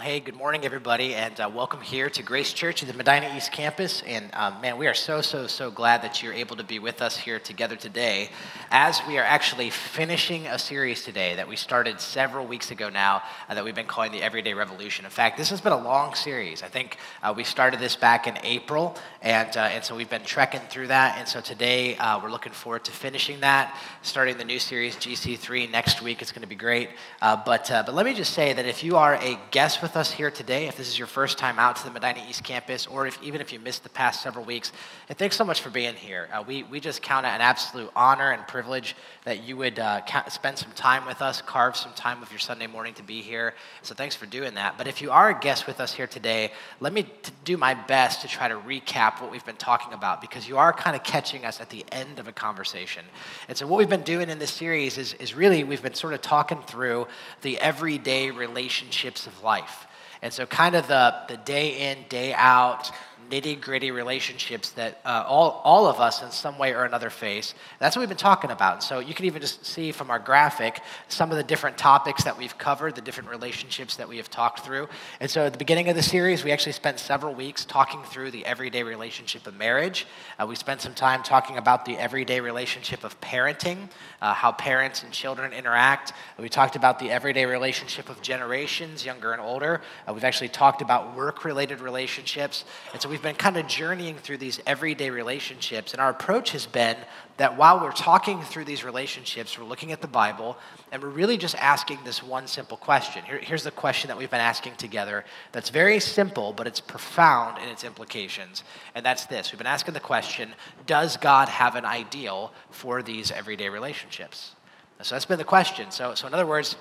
Well, hey, good morning, everybody, and uh, welcome here to Grace Church at the Medina East Campus. And um, man, we are so, so, so glad that you're able to be with us here together today as we are actually finishing a series today that we started several weeks ago now uh, that we've been calling the Everyday Revolution. In fact, this has been a long series. I think uh, we started this back in April, and, uh, and so we've been trekking through that. And so today uh, we're looking forward to finishing that, starting the new series, GC3, next week. It's going to be great. Uh, but, but let me just say that if you are a guest with us here today, if this is your first time out to the Medina East campus, or if, even if you missed the past several weeks, and thanks so much for being here. Uh, we, we just count it an absolute honor and privilege that you would uh, spend some time with us, carve some time of your Sunday morning to be here. So thanks for doing that. But if you are a guest with us here today, let me t- do my best to try to recap what we've been talking about because you are kind of catching us at the end of a conversation. And so what we've been doing in this series is, is really we've been sort of talking through the everyday relationships of life. And so, kind of the, the day in, day out, nitty gritty relationships that uh, all, all of us in some way or another face. That's what we've been talking about. So you can even just see from our graphic some of the different topics that we've covered, the different relationships that we have talked through. And so at the beginning of the series, we actually spent several weeks talking through the everyday relationship of marriage. Uh, we spent some time talking about the everyday relationship of parenting, uh, how parents and children interact. We talked about the everyday relationship of generations, younger and older. Uh, we've actually talked about work related relationships. And so we've been kind of journeying through these everyday relationships. And our approach has been that while we're talking through these relationships, we're looking at the Bible and we're really just asking this one simple question. Here, here's the question that we've been asking together that's very simple, but it's profound in its implications. And that's this We've been asking the question Does God have an ideal for these everyday relationships? So that's been the question. So, so in other words,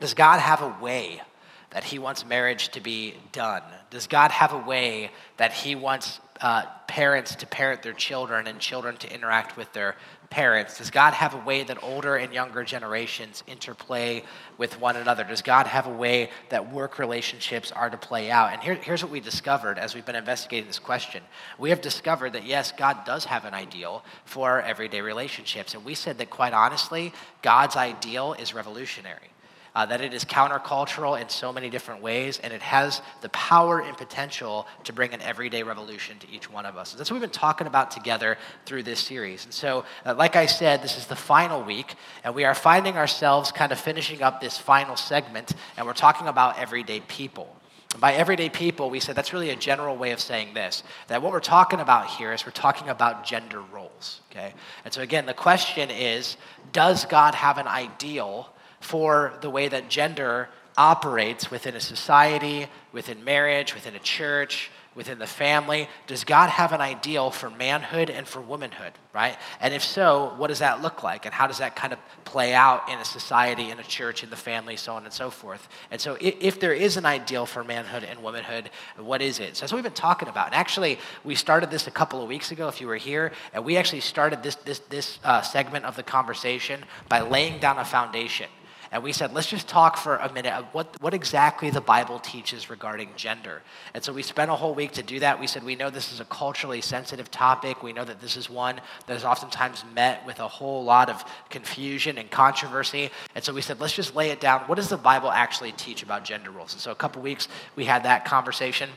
does God have a way that he wants marriage to be done? Does God have a way that he wants uh, parents to parent their children and children to interact with their parents? Does God have a way that older and younger generations interplay with one another? Does God have a way that work relationships are to play out? And here, here's what we discovered as we've been investigating this question. We have discovered that yes, God does have an ideal for our everyday relationships. And we said that quite honestly, God's ideal is revolutionary uh, that it is countercultural in so many different ways, and it has the power and potential to bring an everyday revolution to each one of us. That's what we've been talking about together through this series. And so, uh, like I said, this is the final week, and we are finding ourselves kind of finishing up this final segment, and we're talking about everyday people. By everyday people, we said that's really a general way of saying this that what we're talking about here is we're talking about gender roles, okay? And so, again, the question is Does God have an ideal for the way that gender operates within a society, within marriage, within a church, within the family? Does God have an ideal for manhood and for womanhood, right? And if so, what does that look like? And how does that kind of play out in a society, in a church, in the family, so on and so forth? And so, if, there is an ideal for manhood and womanhood, what is it? So, that's what we've been talking about. And actually, we started this a couple of weeks ago, if you were here, and we actually started this, this, this uh, segment of the conversation by laying down a foundation and we said, let's just talk for a minute of what, what exactly the Bible teaches regarding gender. And so we spent a whole week to do that. We said, we know this is a culturally sensitive topic. We know that this is one that is oftentimes met with a whole lot of confusion and controversy. And so we said, let's just lay it down. What does the Bible actually teach about gender roles? And so a couple weeks, we had that conversation.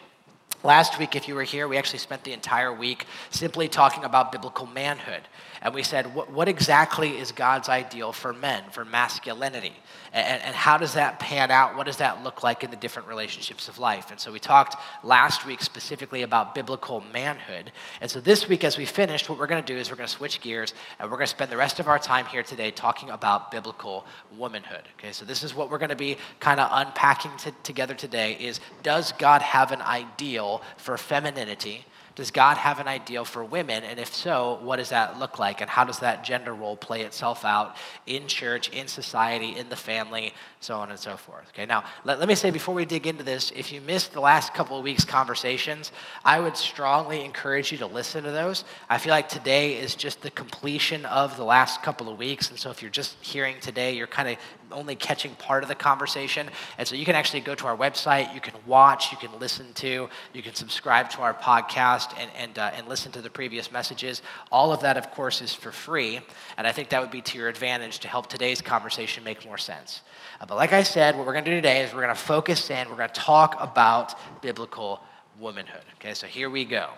Last week, if you were here, we actually spent the entire week simply talking about biblical manhood. And we said, what, what exactly is God's ideal for men, for masculinity? And, and, how does that pan out? What does that look like in the different relationships of life? And so we talked last week specifically about biblical manhood. And so this week, as we finished, what we're going to do is we're going to switch gears and we're going to spend the rest of our time here today talking about biblical womanhood. Okay, so this is what we're going to be kind of unpacking t- together today is does God have an ideal for femininity? Does God have an ideal for women? And if so, what does that look like? And how does that gender role play itself out in church, in society, in the family, so on and so forth? Okay, now let, let me say before we dig into this, if you missed the last couple of weeks' conversations, I would strongly encourage you to listen to those. I feel like today is just the completion of the last couple of weeks. And so if you're just hearing today, you're kind of only catching part of the conversation. And so you can actually go to our website, you can watch, you can listen to, you can subscribe to our podcast and, and, uh, and listen to the previous messages. All of that, of course, is for free. And I think that would be to your advantage to help today's conversation make more sense. Uh, but like I said, what we're going to do today is we're going to focus in, we're going to talk about biblical womanhood. Okay, so here we go.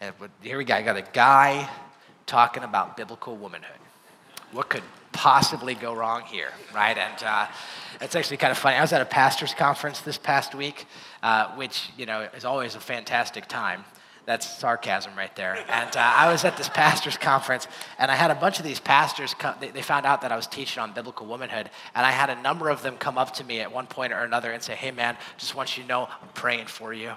And here we go. I got a guy talking about biblical womanhood. What could possibly go wrong here, right? And uh, it's actually kind of funny. I was at a pastor's conference this past week, uh, which, you know, is always a fantastic time. That's sarcasm right there. And uh, I was at this pastor's conference, and I had a bunch of these pastors come, they, they, found out that I was teaching on biblical womanhood, and I had a number of them come up to me at one point or another and say, Hey, man, just want you to know I'm praying for you.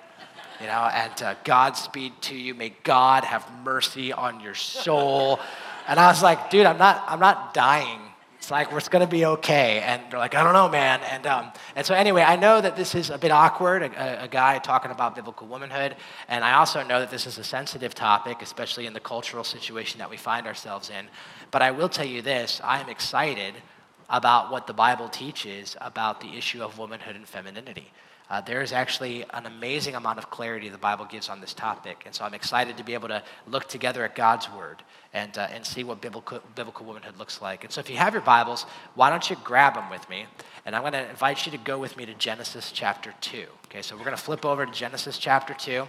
You know, and uh, Godspeed to you. May God have mercy on your soul. And I was like, dude, I'm not, I'm not dying. It's like, it's going to be okay. And they're like, I don't know, man. And, um, and so, anyway, I know that this is a bit awkward, a, a, guy talking about biblical womanhood. And I also know that this is a sensitive topic, especially in the cultural situation that we find ourselves in. But I will tell you this I am excited about what the Bible teaches about the issue of womanhood and femininity. Uh, there is actually an amazing amount of clarity the Bible gives on this topic. And so I'm excited to be able to look together at God's Word and, uh, and see what biblical, biblical womanhood looks like. And so if you have your Bibles, why don't you grab them with me? And I'm going to invite you to go with me to Genesis chapter 2. Okay, so we're going to flip over to Genesis chapter 2.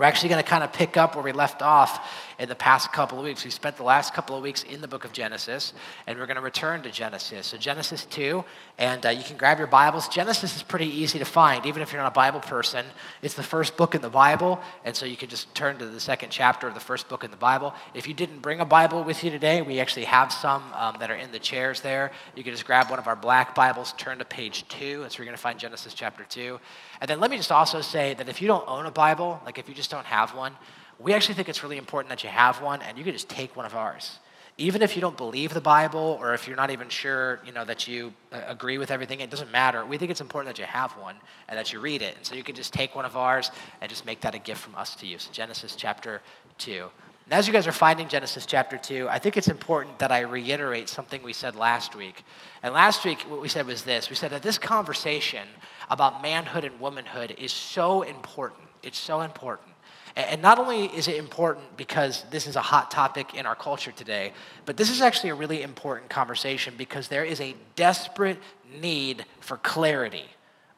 We're actually going to kind of pick up where we left off in the past couple of weeks. We spent the last couple of weeks in the book of Genesis, and we're going to return to Genesis. So, Genesis 2, and uh, you can grab your Bibles. Genesis is pretty easy to find, even if you're not a Bible person. It's the first book in the Bible, and so you can just turn to the second chapter of the first book in the Bible. If you didn't bring a Bible with you today, we actually have some um, that are in the chairs there. You can just grab one of our black Bibles, turn to page 2, and so you're going to find Genesis chapter 2. And then let me just also say that if you don't own a Bible, like if you just don't have one, we actually think it's really important that you have one and you can just take one of ours. Even if you don't believe the Bible or if you're not even sure, you know, that you uh, agree with everything, it doesn't matter. We think it's important that you have one and that you read it. And so you can just take one of ours and just make that a gift from us to you. So Genesis chapter 2. And as you guys are finding Genesis chapter 2, I think it's important that I reiterate something we said last week. And last week, what we said was this we said that this conversation about manhood and womanhood is so important. It's so important. And not only is it important because this is a hot topic in our culture today, but this is actually a really important conversation because there is a desperate need for clarity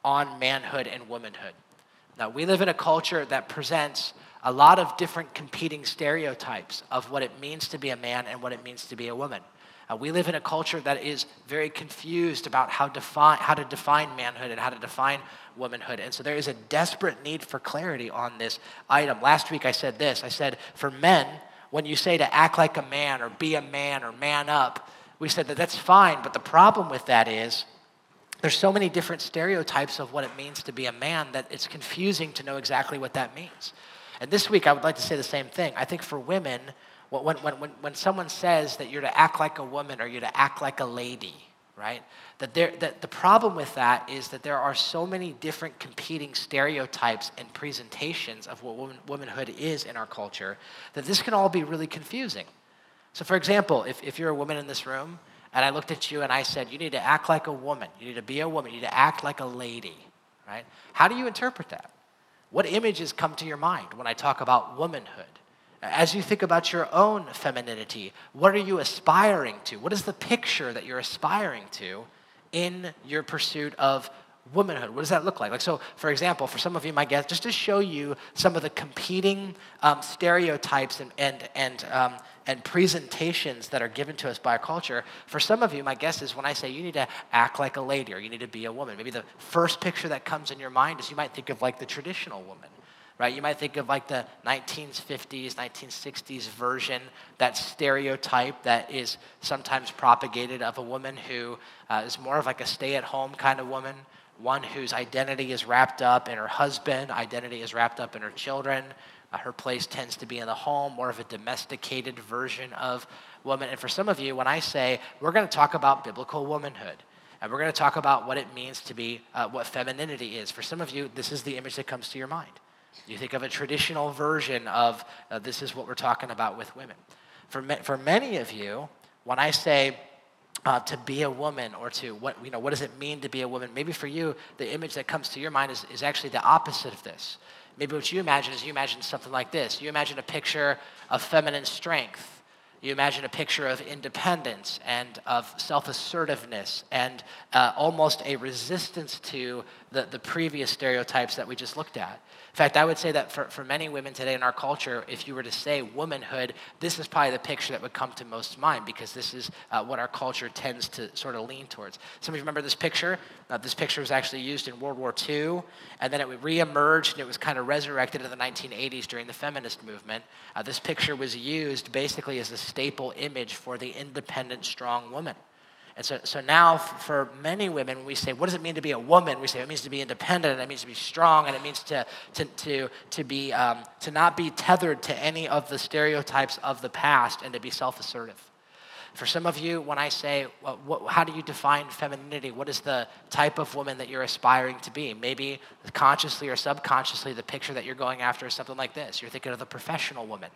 on manhood and womanhood. Now, we live in a culture that presents a lot of different competing stereotypes of what it means to be a man and what it means to be a woman. Uh, we live in a culture that is very confused about how, how to define manhood and how to define womanhood. And so there is a desperate need for clarity on this item. Last week I said this I said, for men, when you say to act like a man or be a man or man up, we said that that's fine, but the problem with that is there's so many different stereotypes of what it means to be a man that it's confusing to know exactly what that means. And this week I would like to say the same thing. I think for women, when, when, when, when someone says that you're to act like a woman or you're to act like a lady, right? That, there, that the problem with that is that there are so many different competing stereotypes and presentations of what woman, womanhood is in our culture that this can all be really confusing. So, for example, if, if you're a woman in this room and I looked at you and I said, you need to act like a woman, you need to be a woman, you need to act like a lady, right? How do you interpret that? What images come to your mind when I talk about womanhood? As you think about your own femininity, what are you aspiring to? What is the picture that you're aspiring to in your pursuit of womanhood? What does that look like? Like, so, for example, for some of you, my guess, just to show you some of the competing um, stereotypes and, and, and, um, and presentations that are given to us by our culture, for some of you, my guess is when I say you need to act like a lady or you need to be a woman, maybe the first picture that comes in your mind is you might think of like the traditional woman right? You might think of like the 1950s, 1960s version, that stereotype that is sometimes propagated of a woman who uh, is more of like a stay at home kind of woman, one whose identity is wrapped up in her husband, identity is wrapped up in her children. Uh, her place tends to be in the home, more of a domesticated version of woman. And for some of you, when I say we're going to talk about biblical womanhood, and we're going to talk about what it means to be, uh, what femininity is. For some of you, this is the image that comes to your mind. You think of a traditional version of uh, this is what we're talking about with women. For, for many of you, when I say uh, to be a woman or to what you know what does it mean to be a woman maybe for you the image that comes to your mind is, is actually the opposite of this maybe what you imagine is you imagine something like this you imagine a picture of feminine strength you imagine a picture of independence and of self assertiveness and uh, almost a resistance to the, the previous stereotypes that we just looked at. In fact, I would say that for, for many women today in our culture, if you were to say womanhood, this is probably the picture that would come to most mind because this is uh, what our culture tends to sort of lean towards. Some of you remember this picture? Uh, this picture was actually used in World War II, and then it reemerged and it was kind of resurrected in the 1980s during the feminist movement. Uh, this picture was used basically as a staple image for the independent, strong woman. And so, so now, for many women, we say, what does it mean to be a woman? We say it means to be independent, and it means to be strong, and it means to, to, to, to, be, um, to not be tethered to any of the stereotypes of the past and to be self assertive. For some of you, when I say, well, what, how do you define femininity? What is the type of woman that you're aspiring to be? Maybe consciously or subconsciously, the picture that you're going after is something like this. You're thinking of the professional woman.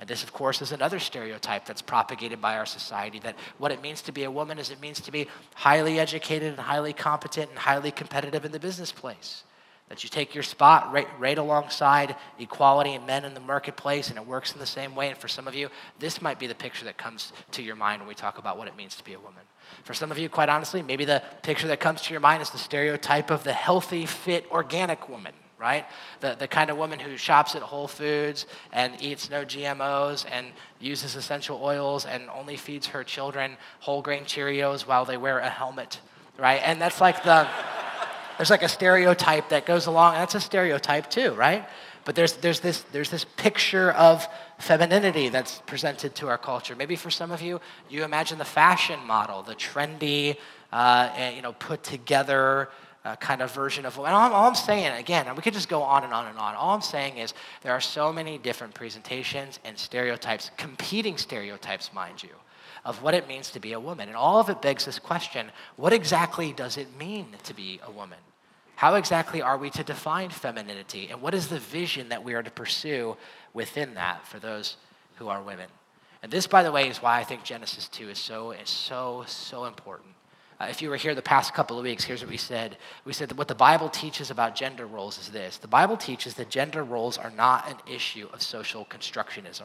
And this, of course, is another stereotype that's propagated by our society that what it means to be a woman is it means to be highly educated and highly competent and highly competitive in the business place. That you take your spot right, right alongside equality and men in the marketplace, and it works in the same way. And for some of you, this might be the picture that comes to your mind when we talk about what it means to be a woman. For some of you, quite honestly, maybe the picture that comes to your mind is the stereotype of the healthy, fit, organic woman right? The, the kind of woman who shops at Whole Foods and eats no GMOs and uses essential oils and only feeds her children whole grain Cheerios while they wear a helmet, right? And that's like the, there's like a stereotype that goes along, that's a stereotype too, right? But there's, there's, this, there's this picture of femininity that's presented to our culture. Maybe for some of you, you imagine the fashion model, the trendy, uh, you know, put together, uh, kind of version of. And all, all I'm saying, again, and we could just go on and on and on. All I'm saying is there are so many different presentations and stereotypes, competing stereotypes, mind you, of what it means to be a woman. And all of it begs this question what exactly does it mean to be a woman? How exactly are we to define femininity? And what is the vision that we are to pursue within that for those who are women? And this, by the way, is why I think Genesis 2 is so, is so, so important. Uh, if you were here the past couple of weeks, here's what we said. We said that what the Bible teaches about gender roles is this the Bible teaches that gender roles are not an issue of social constructionism.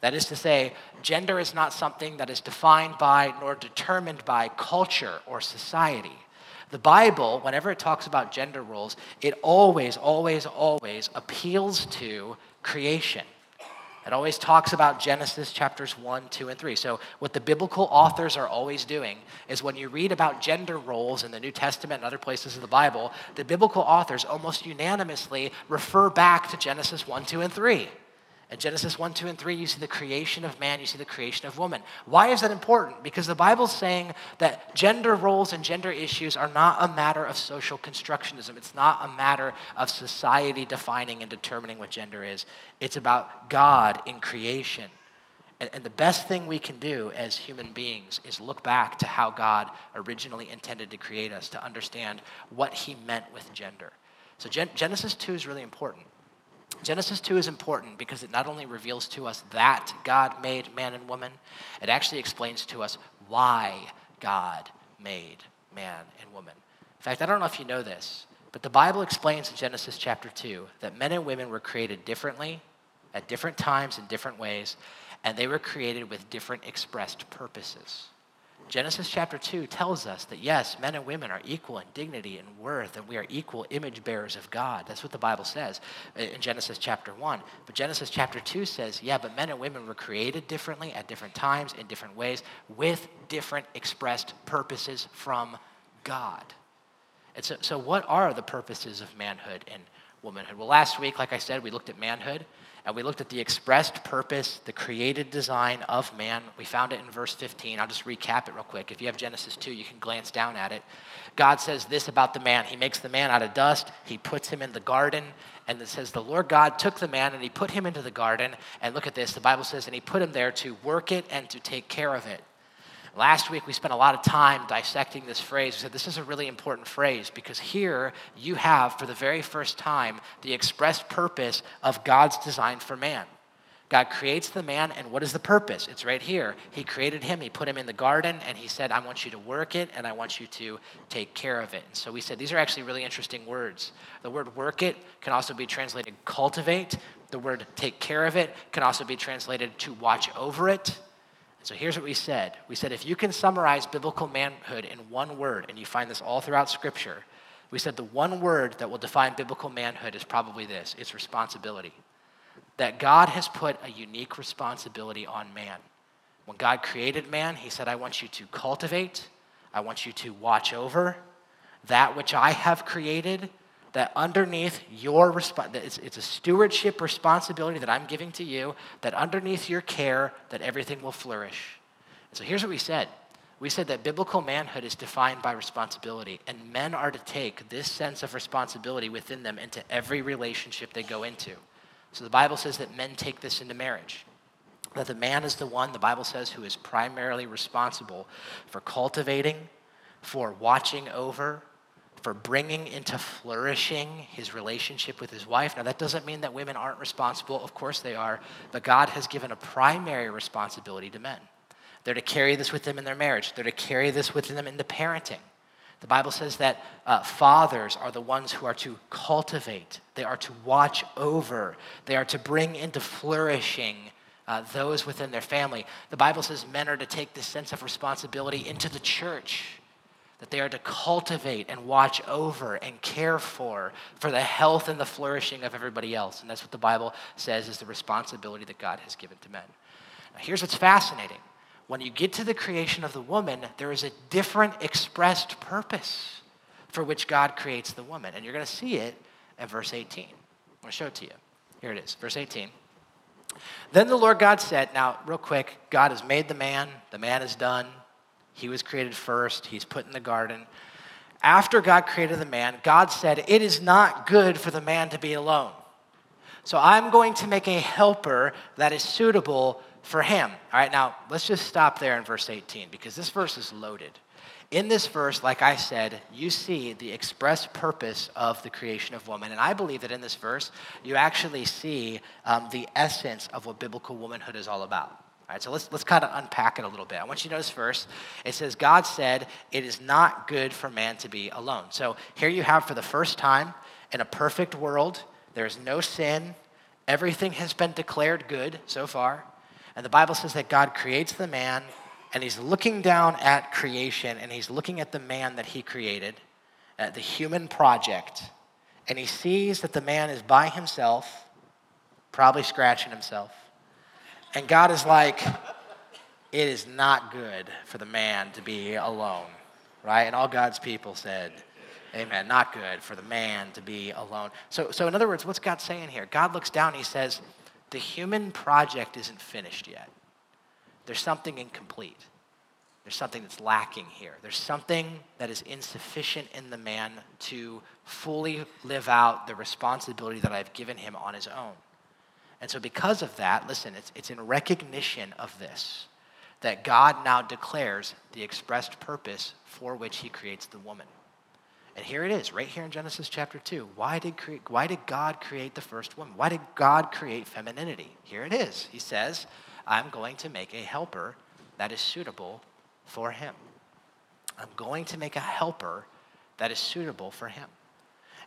That is to say, gender is not something that is defined by nor determined by culture or society. The Bible, whenever it talks about gender roles, it always, always, always appeals to creation. It always talks about Genesis chapters 1, 2, and 3. So, what the biblical authors are always doing is when you read about gender roles in the New Testament and other places of the Bible, the biblical authors almost unanimously refer back to Genesis 1, 2, and 3. In Genesis 1, 2, and 3, you see the creation of man, you see the creation of woman. Why is that important? Because the Bible's saying that gender roles and gender issues are not a matter of social constructionism. It's not a matter of society defining and determining what gender is. It's about God in creation. And, and the best thing we can do as human beings is look back to how God originally intended to create us, to understand what He meant with gender. So Gen- Genesis 2 is really important. Genesis 2 is important because it not only reveals to us that God made man and woman, it actually explains to us why God made man and woman. In fact, I don't know if you know this, but the Bible explains in Genesis chapter 2 that men and women were created differently at different times in different ways, and they were created with different expressed purposes. Genesis chapter 2 tells us that yes, men and women are equal in dignity and worth, and we are equal image bearers of God. That's what the Bible says in Genesis chapter 1. But Genesis chapter 2 says, yeah, but men and women were created differently at different times, in different ways, with different expressed purposes from God. And so, so what are the purposes of manhood and womanhood? Well, last week, like I said, we looked at manhood. And we looked at the expressed purpose, the created design of man. We found it in verse 15. I'll just recap it real quick. If you have Genesis 2, you can glance down at it. God says this about the man He makes the man out of dust, He puts him in the garden. And it says, The Lord God took the man and He put him into the garden. And look at this the Bible says, and He put him there to work it and to take care of it. Last week, we spent a lot of time dissecting this phrase. We said this is a really important phrase because here you have, for the very first time, the expressed purpose of God's design for man. God creates the man, and what is the purpose? It's right here. He created him, He put him in the garden, and He said, I want you to work it, and I want you to take care of it. And so we said, these are actually really interesting words. The word work it can also be translated cultivate. The word take care of it can also be translated to watch over it. So here's what we said. We said, if you can summarize biblical manhood in one word, and you find this all throughout Scripture, we said the one word that will define biblical manhood is probably this. It's responsibility. That God has put a unique responsibility on man. When God created man, he said, I want you to cultivate, I want you to watch over that which I have created, that underneath your response, it's, it's a stewardship responsibility that I'm giving to you, that underneath your care, that everything will flourish. So here's what we said. We said that biblical manhood is defined by responsibility, and men are to take this sense of responsibility within them into every relationship they go into. So the Bible says that men take this into marriage. That the man is the one, the Bible says, who is primarily responsible for cultivating, for watching over, for bringing into flourishing his relationship with his wife. Now, that doesn't mean that women aren't responsible. Of course they are. But God has given a primary responsibility to men. They're to carry this with them in their marriage, they're to carry this with them in the parenting. The Bible says that uh, fathers are the ones who are to cultivate, they are to watch over, they are to bring into flourishing uh, those within their family. The Bible says men are to take this sense of responsibility into the church, that they are to cultivate and watch over and care for, for the health and the flourishing of everybody else. And that's what the Bible says is the responsibility that God has given to men. Now, here's what's fascinating when you get to the creation of the woman, there is a different expressed purpose for which God creates the woman. And you're going to see it at verse 18. I'm going to show it to you. Here it is, verse 18. Then the Lord God said, Now, real quick, God has made the man, the man is done. He was created first, he's put in the garden. After God created the man, God said, It is not good for the man to be alone. So I'm going to make a helper that is suitable for him. All right, now let's just stop there in verse 18 because this verse is loaded. In this verse, like I said, you see the express purpose of the creation of woman. And I believe that in this verse, you actually see um, the essence of what biblical womanhood is all about. All right, so let's, let's kind of unpack it a little bit. I want you to notice first, it says, God said, it is not good for man to be alone. So here you have for the first time, in a perfect world, there's no sin, everything has been declared good so far. And the Bible says that God creates the man, and he's looking down at creation, and he's looking at the man that he created, at the human project, and he sees that the man is by himself, probably scratching himself. And God is like, it is not good for the man to be alone, right? And all God's people said, Amen. Not good for the man to be alone. So, so in other words, what's God saying here? God looks down, he says, the human project isn't finished yet. There's something incomplete. There's something that's lacking here. There's something that is insufficient in the man to fully live out the responsibility that I've given him on his own. And so, because of that, listen, it's, it's in recognition of this that God now declares the expressed purpose for which he creates the woman. And here it is, right here in Genesis chapter 2. Why did, cre- why did God create the first woman? Why did God create femininity? Here it is. He says, I'm going to make a helper that is suitable for him. I'm going to make a helper that is suitable for him.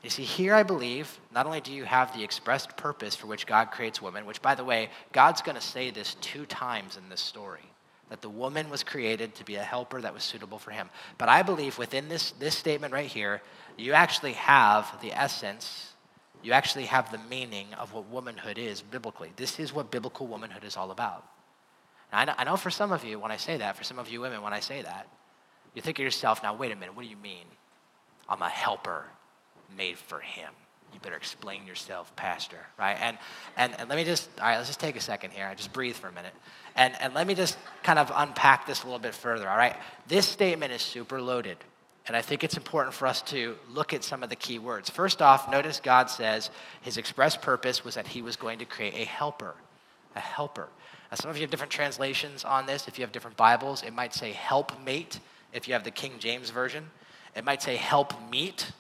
You see, here I believe not only do you have the expressed purpose for which God creates women, which, by the way, God's going to say this two times in this story that the woman was created to be a helper that was suitable for him. But I believe within this, this statement right here, you actually have the essence, you actually have the meaning of what womanhood is biblically. This is what biblical womanhood is all about. I know, I know for some of you, when I say that, for some of you women, when I say that, you think of yourself, now, wait a minute, what do you mean? I'm a helper made for him you better explain yourself, Pastor, right? And, and, and let me just, all right, let's just take a second here. I just breathe for a minute. And, and let me just kind of unpack this a little bit further, all right? This statement is super loaded. And I think it's important for us to look at some of the key words. First off, notice God says his express purpose was that he was going to create a helper. A helper. Now, some of you have different translations on this. If you have different Bibles, it might say helpmate if you have the King James Version. It might say help meet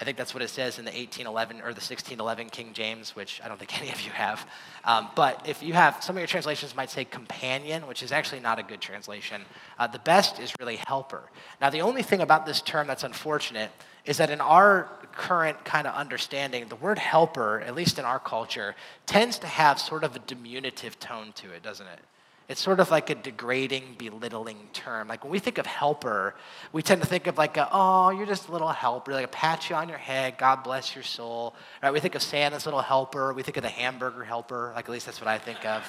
I think that's what it says in the 1811 or the 1611 King James, which I don't think any of you have. Um, but if you have, some of your translations might say companion, which is actually not a good translation. Uh, the best is really helper. Now, the only thing about this term that's unfortunate is that in our current kind of understanding, the word helper, at least in our culture, tends to have sort of a diminutive tone to it, doesn't it? It's sort of like a degrading, belittling term. Like when we think of helper, we tend to think of like, a, oh, you're just a little helper, like a pat you on your head, God bless your soul. Right? We think of Santa's little helper. We think of the hamburger helper. Like at least that's what I think of.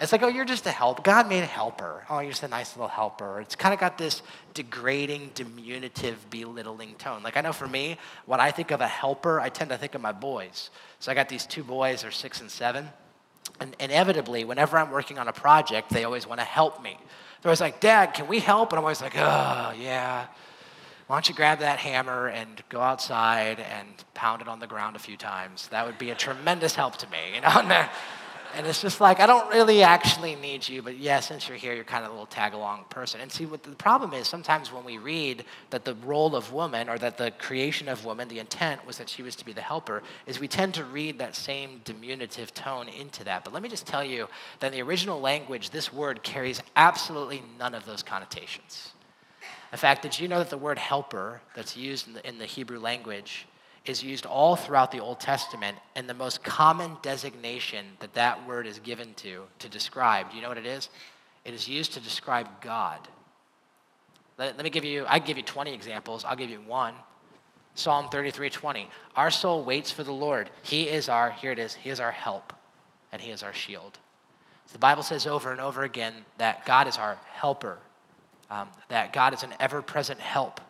It's like, oh, you're just a help. God made a helper. Oh, you're just a nice little helper. It's kind of got this degrading, diminutive, belittling tone. Like I know for me, when I think of a helper, I tend to think of my boys. So I got these two boys, they're six and seven. And inevitably, whenever I'm working on a project, they always want to help me. They're always like, Dad, can we help? And I'm always like, oh, yeah. Why don't you grab that hammer and go outside and pound it on the ground a few times? That would be a tremendous help to me, you know? And it's just like, I don't really actually need you, but yeah, since you're here, you're kind of a little tag along person. And see, what the problem is sometimes when we read that the role of woman or that the creation of woman, the intent was that she was to be the helper, is we tend to read that same diminutive tone into that. But let me just tell you that in the original language, this word carries absolutely none of those connotations. In fact, did you know that the word helper that's used in the, in the Hebrew language is used all throughout the Old Testament, and the most common designation that that word is given to, to describe, do you know what it is? It is used to describe God. Let, let me give you, I give you 20 examples. I'll give you one. Psalm 33 20. Our soul waits for the Lord. He is our, here it is, He is our help, and He is our shield. So the Bible says over and over again that God is our helper, um, that God is an ever present help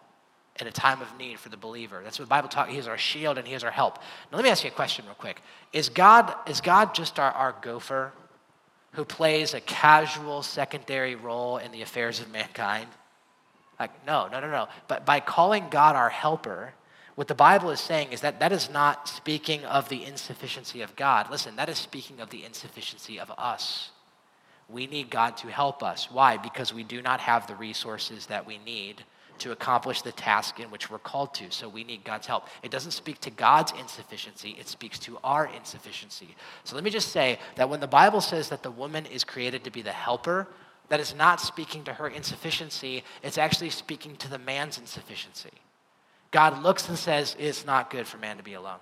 in a time of need for the believer. That's what the Bible talks. He is our shield and He is our help. Now, let me ask you a question real quick. Is God, is God just our, our gopher who plays a casual secondary role in the affairs of mankind? Like, no, no, no, no. But by calling God our helper, what the Bible is saying is that that is not speaking of the insufficiency of God. Listen, that is speaking of the insufficiency of us. We need God to help us. Why? Because we do not have the resources that we need to accomplish the task in which we're called to. So we need God's help. It doesn't speak to God's insufficiency, it speaks to our insufficiency. So let me just say that when the Bible says that the woman is created to be the helper, that is not speaking to her insufficiency, it's actually speaking to the man's insufficiency. God looks and says, It's not good for man to be alone.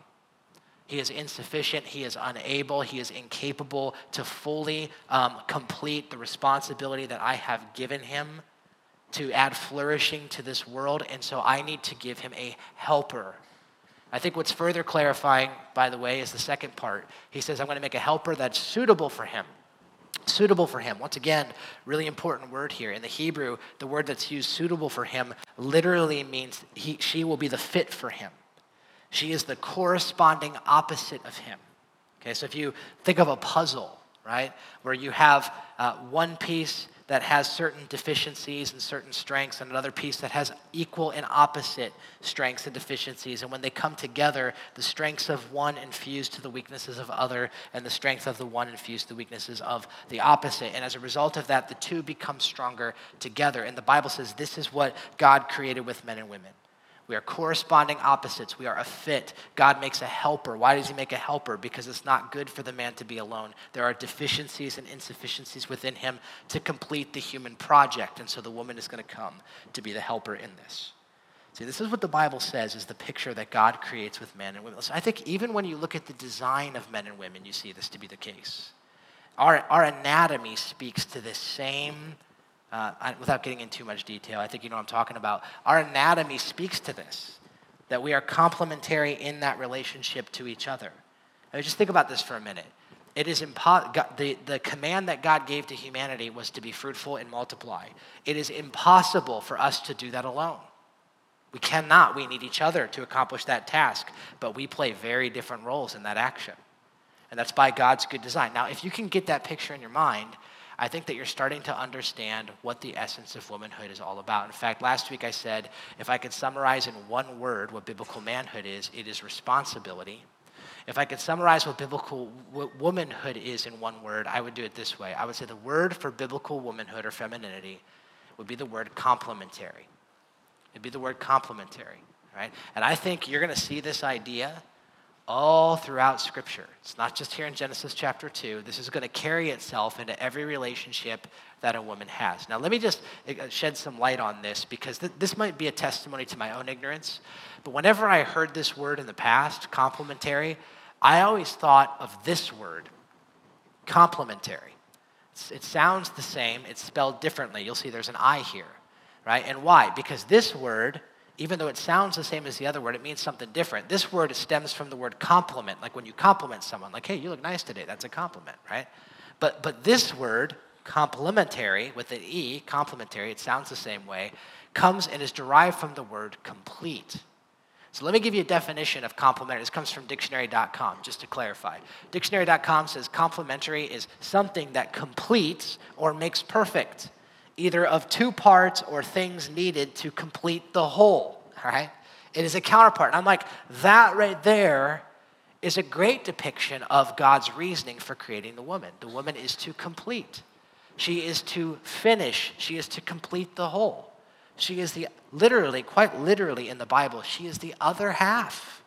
He is insufficient. He is unable. He is incapable to fully um, complete the responsibility that I have given him to add flourishing to this world, and so I need to give him a helper. I think what's further clarifying, by the way, is the second part. He says, I'm going to make a helper that's suitable for him. Suitable for him. Once again, really important word here. In the Hebrew, the word that's used, suitable for him, literally means he, she will be the fit for him. She is the corresponding opposite of him. Okay, so if you think of a puzzle, right, where you have uh, one piece that has certain deficiencies and certain strengths, and another piece that has equal and opposite strengths and deficiencies. And when they come together, the strengths of one infuse to the weaknesses of other, and the strength of the one infuse to the weaknesses of the opposite. And as a result of that, the two become stronger together. And the Bible says this is what God created with men and women. We are corresponding opposites. We are a fit. God makes a helper. Why does He make a helper? Because it's not good for the man to be alone. There are deficiencies and insufficiencies within him to complete the human project. And so the woman is going to come to be the helper in this. See, this is what the Bible says is the picture that God creates with men and women. So I think even when you look at the design of men and women, you see this to be the case. Our, our anatomy speaks to this same uh, I, without getting into too much detail, I think you know what I'm talking about. Our anatomy speaks to this, that we are complementary in that relationship to each other. Now, just think about this for a minute. It is impo- the, the command that God gave to humanity was to be fruitful and multiply. It is impossible for us to do that alone. We cannot. We need each other to accomplish that task, but we play very different roles in that action. And that's by God's good design. Now, if you can get that picture in your mind, I think that you're starting to understand what the essence of womanhood is all about. In fact, last week I said if I could summarize in one word what biblical manhood is, it is responsibility. If I could summarize what biblical womanhood is in one word, I would do it this way. I would say the word for biblical womanhood or femininity would be the word complementary. It'd be the word complementary. right? And I think you're going to see this idea all throughout Scripture. It's not just here in Genesis chapter 2. This is going to carry itself into every relationship that a woman has. Now, let me just uh, shed some light on this because th- this might be a testimony to my own ignorance. But whenever I heard this word in the past, complementary, I always thought of this word, complimentary. It sounds the same, it's spelled differently. You'll see there's an I here, right? And why? Because this word, even though it sounds the same as the other word, it means something different. This word stems from the word compliment, like when you compliment someone, like, hey, you look nice today. That's a compliment, right? But, but this word, complementary, with an E, complementary, it sounds the same way, comes and is derived from the word complete. So let me give you a definition of complementary. This comes from dictionary.com, just to clarify. Dictionary.com says complementary is something that completes or makes perfect, either of two parts or things needed to complete the whole. All right? It is a counterpart. And I'm like, that right there is a great depiction of God's reasoning for creating the woman. The woman is to complete, she is to finish, she is to complete the whole. She is the, literally, quite literally in the Bible, she is the other half.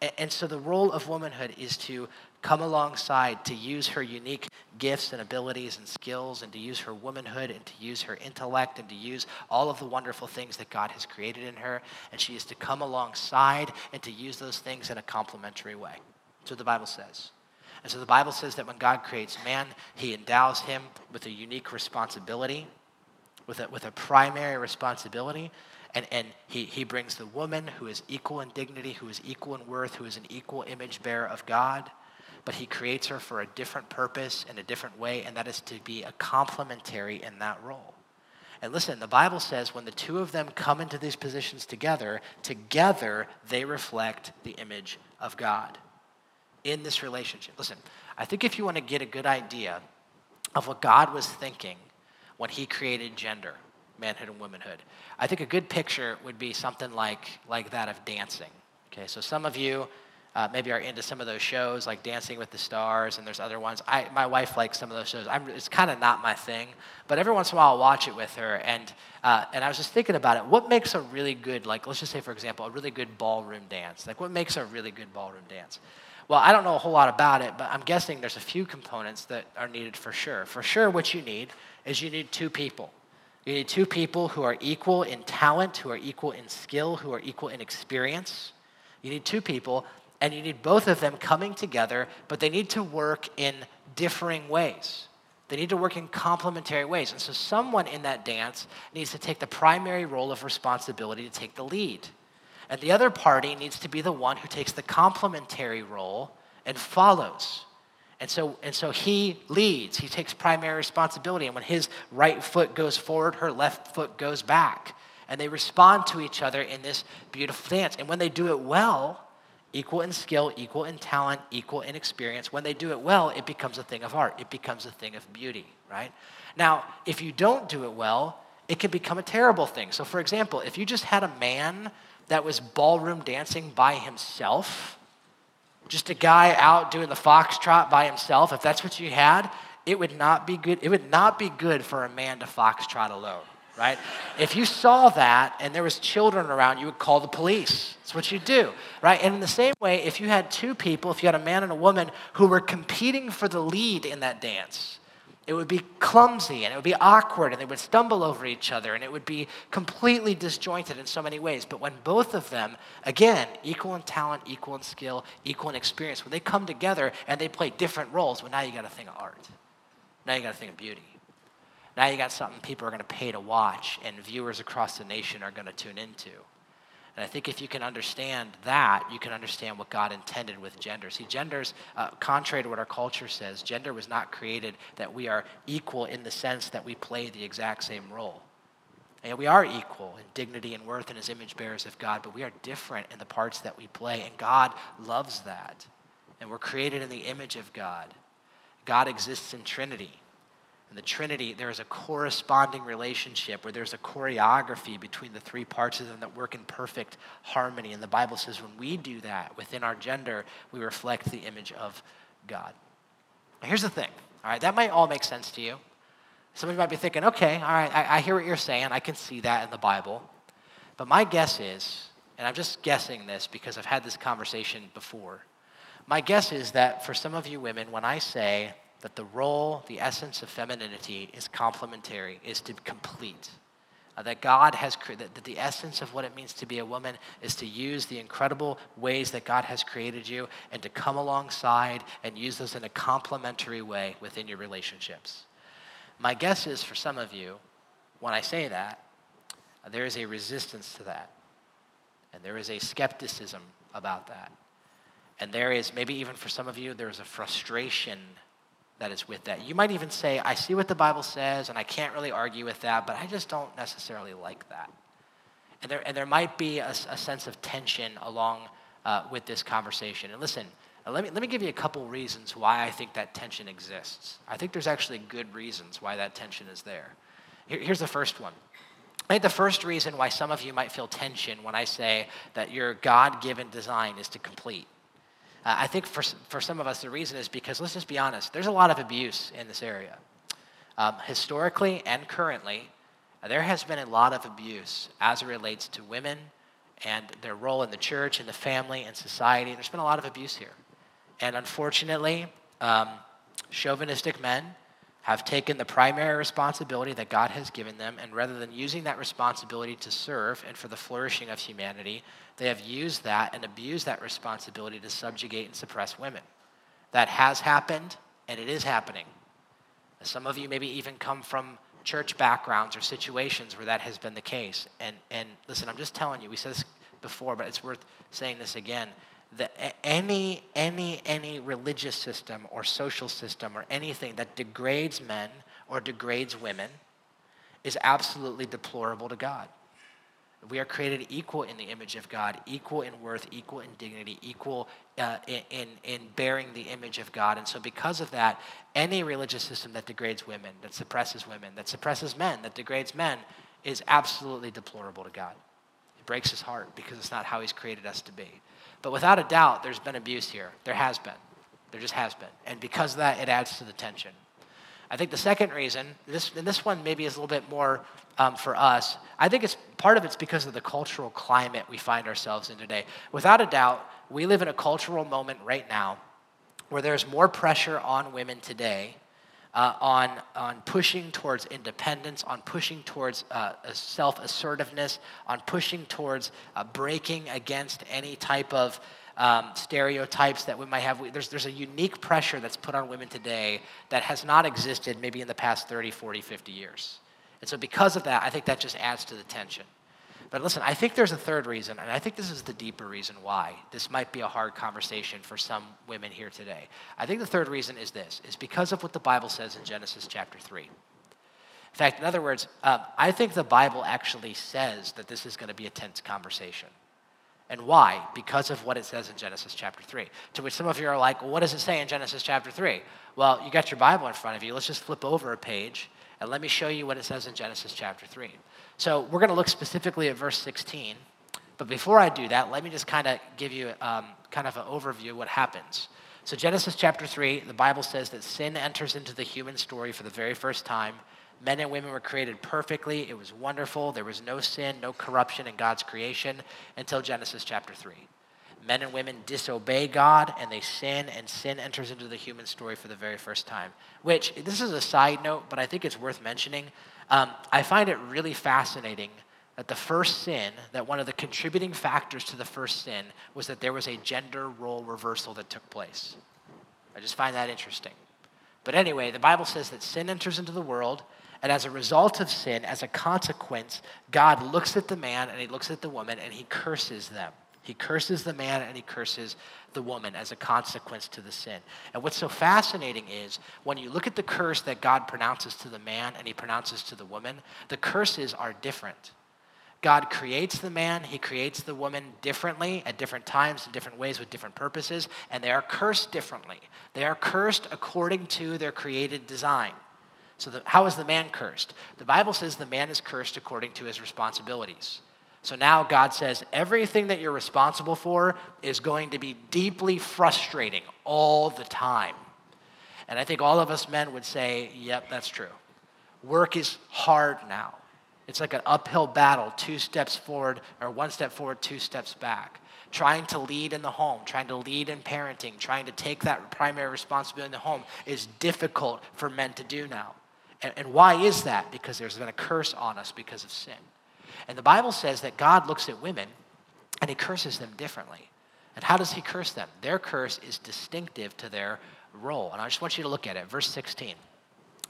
And, and so the role of womanhood is to come alongside, to use her unique gifts and abilities and skills, and to use her womanhood, and to use her intellect, and to use all of the wonderful things that God has created in her. And she is to come alongside and to use those things in a complementary way. That's what the Bible says. And so the Bible says that when God creates man, he endows him with a unique responsibility with a, with a primary responsibility. And, and he, he brings the woman who is equal in dignity, who is equal in worth, who is an equal image bearer of God. But he creates her for a different purpose in a different way, and that is to be a complementary in that role. And listen, the Bible says when the two of them come into these positions together, together they reflect the image of God in this relationship. Listen, I think if you want to get a good idea of what God was thinking when he created gender, manhood and womanhood. I think a good picture would be something like, like that of dancing. Okay, so some of you uh, maybe are into some of those shows like Dancing with the Stars, and there's other ones. I, my wife likes some of those shows. I'm, it's kind of not my thing, but every once in a while I'll watch it with her. And, uh, and I was just thinking about it. What makes a really good, like, let's just say, for example, a really good ballroom dance? Like, what makes a really good ballroom dance? Well, I don't know a whole lot about it, but I'm guessing there's a few components that are needed for sure. For sure, what you need is you need two people. You need two people who are equal in talent, who are equal in skill, who are equal in experience. You need two people, and you need both of them coming together, but they need to work in differing ways. They need to work in complementary ways. And so, someone in that dance needs to take the primary role of responsibility to take the lead. And the other party needs to be the one who takes the complementary role and follows. And so, and so he leads, he takes primary responsibility. And when his right foot goes forward, her left foot goes back. And they respond to each other in this beautiful dance. And when they do it well, equal in skill, equal in talent, equal in experience, when they do it well, it becomes a thing of art. It becomes a thing of beauty, right? Now, if you don't do it well, it can become a terrible thing. So, for example, if you just had a man that was ballroom dancing by himself, just a guy out doing the foxtrot by himself, if that's what you had, it would not be good. It would not be good for a man to foxtrot alone, right? if you saw that and there was children around, you would call the police. That's what you do, right? And in the same way, if you had two people, if you had a man and a woman who were competing for the lead in that dance, it would be clumsy and it would be awkward and they would stumble over each other and it would be completely disjointed in so many ways. But when both of them, again, equal in talent, equal in skill, equal in experience, when they come together and they play different roles, well, now you got a thing of art. Now you got a thing of beauty. Now you got something people are going to pay to watch and viewers across the nation are going to tune into. And I think if you can understand that, you can understand what God intended with gender. See, gender's, uh, contrary to what our culture says, gender was not created that we are equal in the sense that we play the exact same role. And we are equal in dignity and worth and as image bearers of God, but we are different in the parts that we play. And God loves that. And we're created in the image of God. God exists in Trinity. In the Trinity, there is a corresponding relationship where there's a choreography between the three parts of them that work in perfect harmony. And the Bible says when we do that within our gender, we reflect the image of God. Now, here's the thing, all right, that might all make sense to you. Some of you might be thinking, okay, all right, I, I hear what you're saying. I can see that in the Bible. But my guess is, and I'm just guessing this because I've had this conversation before. My guess is that for some of you women, when I say that the role, the essence of femininity is complementary, is to complete, uh, that God has created, that the essence of what it means to be a woman is to use the incredible ways that God has created you and to come alongside and use those in a complementary way within your relationships. My guess is for some of you, when I say that, uh, there is a resistance to that. And there is a skepticism about that. And there is, maybe even for some of you, there's a frustration that is with that. You might even say, I see what the Bible says, and I can't really argue with that, but I just don't necessarily like that. And there, and there might be a, a sense of tension along uh, with this conversation. And listen, let me, let me give you a couple reasons why I think that tension exists. I think there's actually good reasons why that tension is there. Here, here's the first one. I think the first reason why some of you might feel tension when I say that your God given design is to complete. Uh, I think for, for some of us, the reason is because, let's just be honest, there's a lot of abuse in this area. Um, historically and currently, uh, there has been a lot of abuse as it relates to women and their role in the church and the family and society. There's been a lot of abuse here. And unfortunately, um, chauvinistic men have taken the primary responsibility that God has given them, and rather than using that responsibility to serve and for the flourishing of humanity, they have used that and abused that responsibility to subjugate and suppress women. That has happened, and it is happening. Some of you maybe even come from church backgrounds or situations where that has been the case. And, and listen, I'm just telling you, we said this before, but it's worth saying this again that any, any, any religious system or social system or anything that degrades men or degrades women is absolutely deplorable to God. We are created equal in the image of God, equal in worth, equal in dignity, equal uh, in, in, in bearing the image of God. And so, because of that, any religious system that degrades women, that suppresses women, that suppresses men, that degrades men, is absolutely deplorable to God. It breaks his heart because it's not how he's created us to be. But without a doubt, there's been abuse here. There has been. There just has been. And because of that, it adds to the tension. I think the second reason, this, and this one maybe is a little bit more um, for us, I think it's part of it's because of the cultural climate we find ourselves in today. Without a doubt, we live in a cultural moment right now where there's more pressure on women today uh, on, on pushing towards independence, on pushing towards uh, self assertiveness, on pushing towards uh, breaking against any type of um, stereotypes that we might have. There's, there's a unique pressure that's put on women today that has not existed maybe in the past 30, 40, 50 years. And so, because of that, I think that just adds to the tension. But listen, I think there's a third reason, and I think this is the deeper reason why this might be a hard conversation for some women here today. I think the third reason is this, is because of what the Bible says in Genesis chapter 3. In fact, in other words, uh, I think the Bible actually says that this is going to be a tense conversation. And why? Because of what it says in Genesis chapter 3. To which some of you are like, well, what does it say in Genesis chapter 3? Well, you got your Bible in front of you. Let's just flip over a page and let me show you what it says in Genesis chapter 3. So we're going to look specifically at verse 16. But before I do that, let me just kind of give you um, kind of an overview of what happens. So, Genesis chapter 3, the Bible says that sin enters into the human story for the very first time. Men and women were created perfectly. It was wonderful. There was no sin, no corruption in God's creation until Genesis chapter 3. Men and women disobey God and they sin, and sin enters into the human story for the very first time. Which, this is a side note, but I think it's worth mentioning. Um, I find it really fascinating that the first sin, that one of the contributing factors to the first sin was that there was a gender role reversal that took place. I just find that interesting. But anyway, the Bible says that sin enters into the world, and as a result of sin, as a consequence, God looks at the man and he looks at the woman and he curses them. He curses the man and he curses the woman as a consequence to the sin. And what's so fascinating is when you look at the curse that God pronounces to the man and he pronounces to the woman, the curses are different. God creates the man, he creates the woman differently at different times, in different ways, with different purposes, and they are cursed differently. They are cursed according to their created design. So, the, how is the man cursed? The Bible says the man is cursed according to his responsibilities. So now God says everything that you're responsible for is going to be deeply frustrating all the time. And I think all of us men would say, yep, that's true. Work is hard now. It's like an uphill battle, two steps forward, or one step forward, two steps back. Trying to lead in the home, trying to lead in parenting, trying to take that primary responsibility in the home is difficult for men to do now. And, and why is that? Because there's been a curse on us because of sin. And the Bible says that God looks at women and he curses them differently. And how does he curse them? Their curse is distinctive to their role. And I just want you to look at it. Verse 16.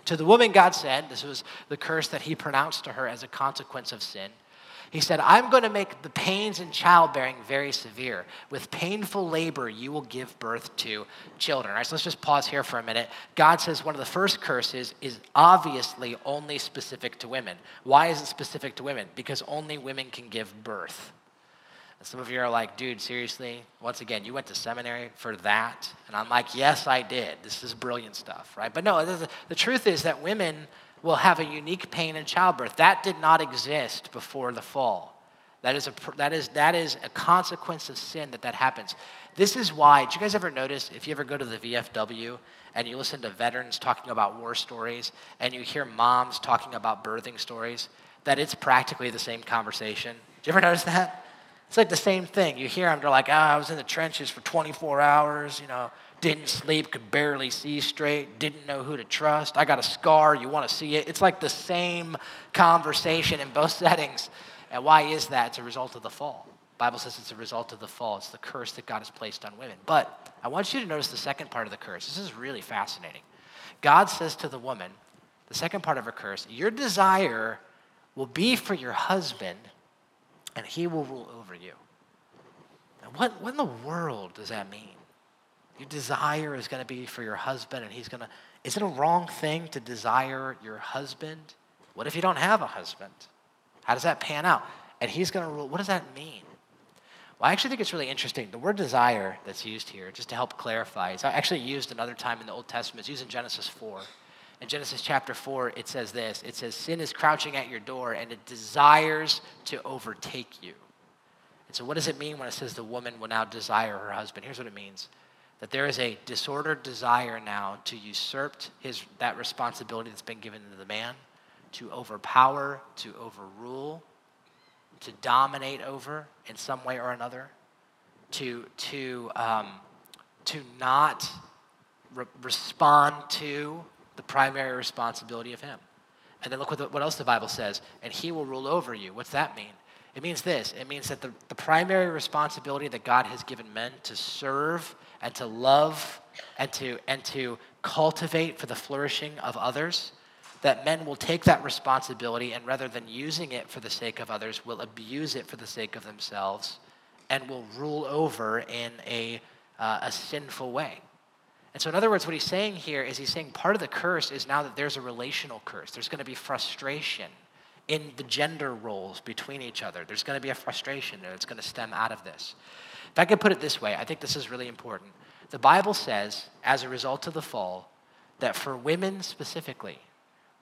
To the woman, God said, this was the curse that he pronounced to her as a consequence of sin. He said, I'm going to make the pains in childbearing very severe. With painful labor, you will give birth to children. All right, so let's just pause here for a minute. God says one of the first curses is obviously only specific to women. Why is it specific to women? Because only women can give birth. And some of you are like, dude, seriously? Once again, you went to seminary for that? And I'm like, yes, I did. This is brilliant stuff, right? But no, the, the truth is that women will have a unique pain in childbirth. That did not exist before the fall. That is, a, that, is, that is a consequence of sin that that happens. This is why, did you guys ever notice if you ever go to the VFW and you listen to veterans talking about war stories and you hear moms talking about birthing stories, that it's practically the same conversation? Did you ever notice that? It's like the same thing. You hear them, they're like, ah, I was in the trenches for 24 hours, you know, didn't sleep, could barely see straight, didn't know who to trust. I got a scar, you want to see it. It's like the same conversation in both settings. And why is that? It's a result of the fall. The Bible says it's a result of the fall. It's the curse that God has placed on women. But I want you to notice the second part of the curse. This is really fascinating. God says to the woman, the second part of her curse, your desire will be for your husband and he will rule over you. Now, what, what in the world does that mean? Your desire is going to be for your husband, and he's going to. Is it a wrong thing to desire your husband? What if you don't have a husband? How does that pan out? And he's going to rule. What does that mean? Well, I actually think it's really interesting. The word desire that's used here, just to help clarify, is actually used another time in the Old Testament. It's used in Genesis 4. In Genesis chapter 4, it says this it says, Sin is crouching at your door and it desires to overtake you. And so, what does it mean when it says the woman will now desire her husband? Here's what it means that there is a disordered desire now to usurp his, that responsibility that's been given to the man, to overpower, to overrule, to dominate over in some way or another, to, to, um, to not re- respond to the primary responsibility of him. And then look what, the, what else the Bible says. And he will rule over you. What's that mean? It means this it means that the, the primary responsibility that God has given men to serve and to love and to, and to cultivate for the flourishing of others, that men will take that responsibility and rather than using it for the sake of others, will abuse it for the sake of themselves and will rule over in a, uh, a sinful way. And so, in other words, what he's saying here is he's saying part of the curse is now that there's a relational curse. There's going to be frustration in the gender roles between each other. There's going to be a frustration there that's going to stem out of this. If I could put it this way, I think this is really important. The Bible says, as a result of the fall, that for women specifically,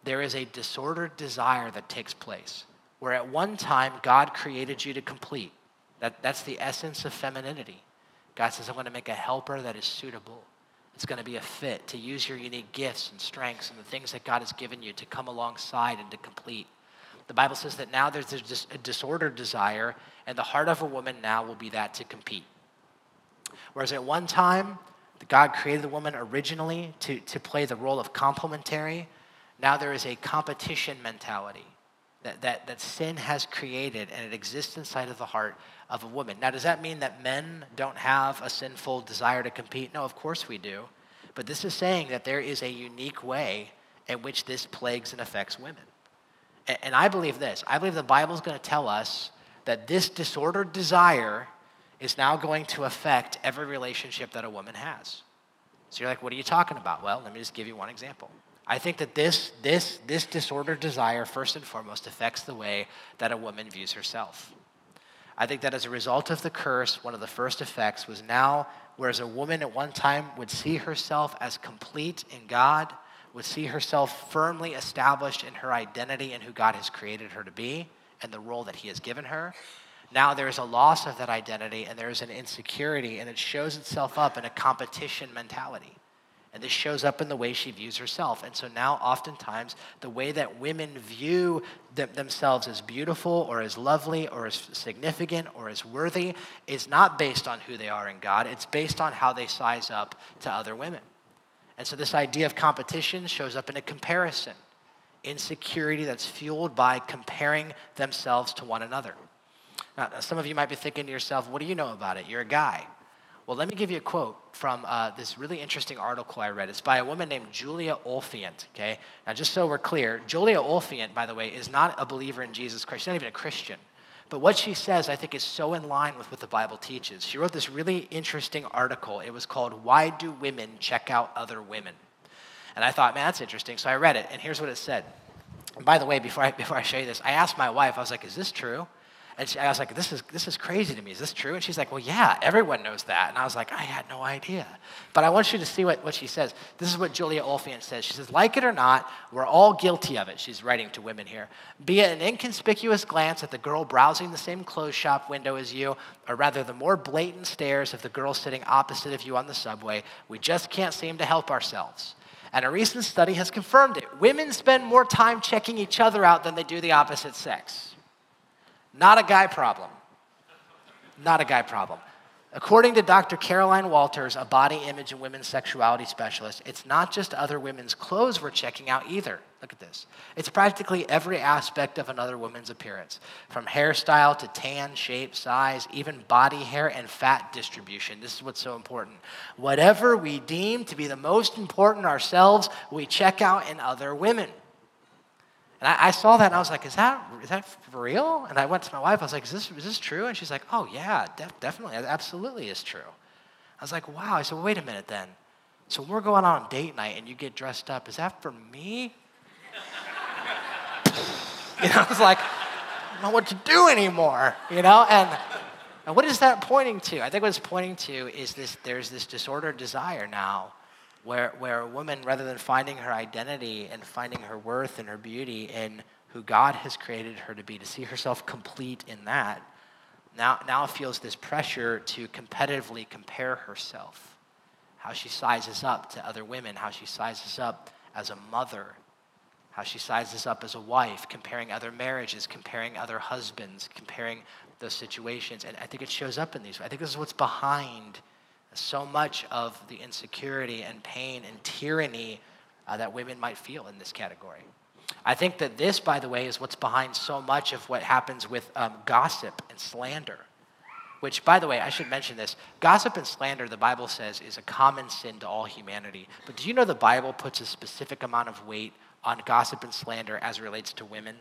there is a disordered desire that takes place. Where at one time, God created you to complete. That, that's the essence of femininity. God says, I'm going to make a helper that is suitable. It's going to be a fit to use your unique gifts and strengths and the things that God has given you to come alongside and to complete. The Bible says that now there's a disordered desire, and the heart of a woman now will be that to compete. Whereas at one time, God created the woman originally to, to play the role of complementary, now there is a competition mentality that, that, that sin has created, and it exists inside of the heart of a woman. Now, does that mean that men don't have a sinful desire to compete? No, of course we do. But this is saying that there is a unique way in which this plagues and affects women. And, I believe this I believe the Bible is going to tell us that this disordered desire is now going to affect every relationship that a woman has. So you're like, what are you talking about? Well, let me just give you one example. I think that this, this, this disordered desire, first and foremost, affects the way that a woman views herself. I think that as a result of the curse, one of the first effects was now, whereas a woman at one time would see herself as complete in God, would see herself firmly established in her identity and who God has created her to be and the role that He has given her. Now there is a loss of that identity and there is an insecurity, and it shows itself up in a competition mentality. And this shows up in the way she views herself. And so now, oftentimes, the way that women view them, themselves as beautiful or as lovely or as significant or as worthy is not based on who they are in God, it's based on how they size up to other women. And so, this idea of competition shows up in a comparison insecurity that's fueled by comparing themselves to one another. Now, some of you might be thinking to yourself, what do you know about it? You're a guy. Well, let me give you a quote from uh, this really interesting article I read. It's by a woman named Julia Oliphant, okay? Now, just so we're clear, Julia Oliphant, by the way, is not a believer in Jesus Christ. She's not even a Christian. But what she says, I think, is so in line with what the Bible teaches. She wrote this really interesting article. It was called Why Do Women Check Out Other Women? And I thought, man, that's interesting. So I read it, and here's what it said. And by the way, before I, before I show you this, I asked my wife, I was like, is this true? And she, I was like, this is, this is crazy to me. Is this true? And she's like, well, yeah, everyone knows that. And I was like, I had no idea. But I want you to see what, what she says. This is what Julia Oliphant says. She says, like it or not, we're all guilty of it. She's writing to women here. Be it an inconspicuous glance at the girl browsing the same clothes shop window as you, or rather the more blatant stares of the girl sitting opposite of you on the subway, we just can't seem to help ourselves. And a recent study has confirmed it. Women spend more time checking each other out than they do the opposite sex. Not a guy problem. Not a guy problem. According to Dr. Caroline Walters, a body image and women's sexuality specialist, it's not just other women's clothes we're checking out either. Look at this. It's practically every aspect of another woman's appearance, from hairstyle to tan, shape, size, even body hair and fat distribution. This is what's so important. Whatever we deem to be the most important ourselves, we check out in other women. And I, I, saw that and I was like, is that, is that for real? And I went to my wife, I was like, is this, is this true? And she's like, oh, yeah, def- definitely. It absolutely is true. I was like, wow. I said, well, wait a minute then. So we're going on date night and you get dressed up, is that for me? you know, I was like, I don't know what to do anymore, you know? And, and what is that pointing to? I think what it's pointing to is this there's this disordered desire now where, where a woman, rather than finding her identity and finding her worth and her beauty in who God has created her to be, to see herself complete in that, now, now feels this pressure to competitively compare herself, how she sizes up to other women, how she sizes up as a mother, how she sizes up as a wife, comparing other marriages, comparing other husbands, comparing those situations. And I think it shows up in these. I think this is what's behind so much of the insecurity and pain and tyranny uh, that women might feel in this category. I think that this, by the way, is what's behind so much of what happens with um, gossip and slander. Which, by the way, I should mention this. Gossip and slander, the Bible says, is a common sin to all humanity. But do you know the Bible puts a specific amount of weight on gossip and slander as relates to women?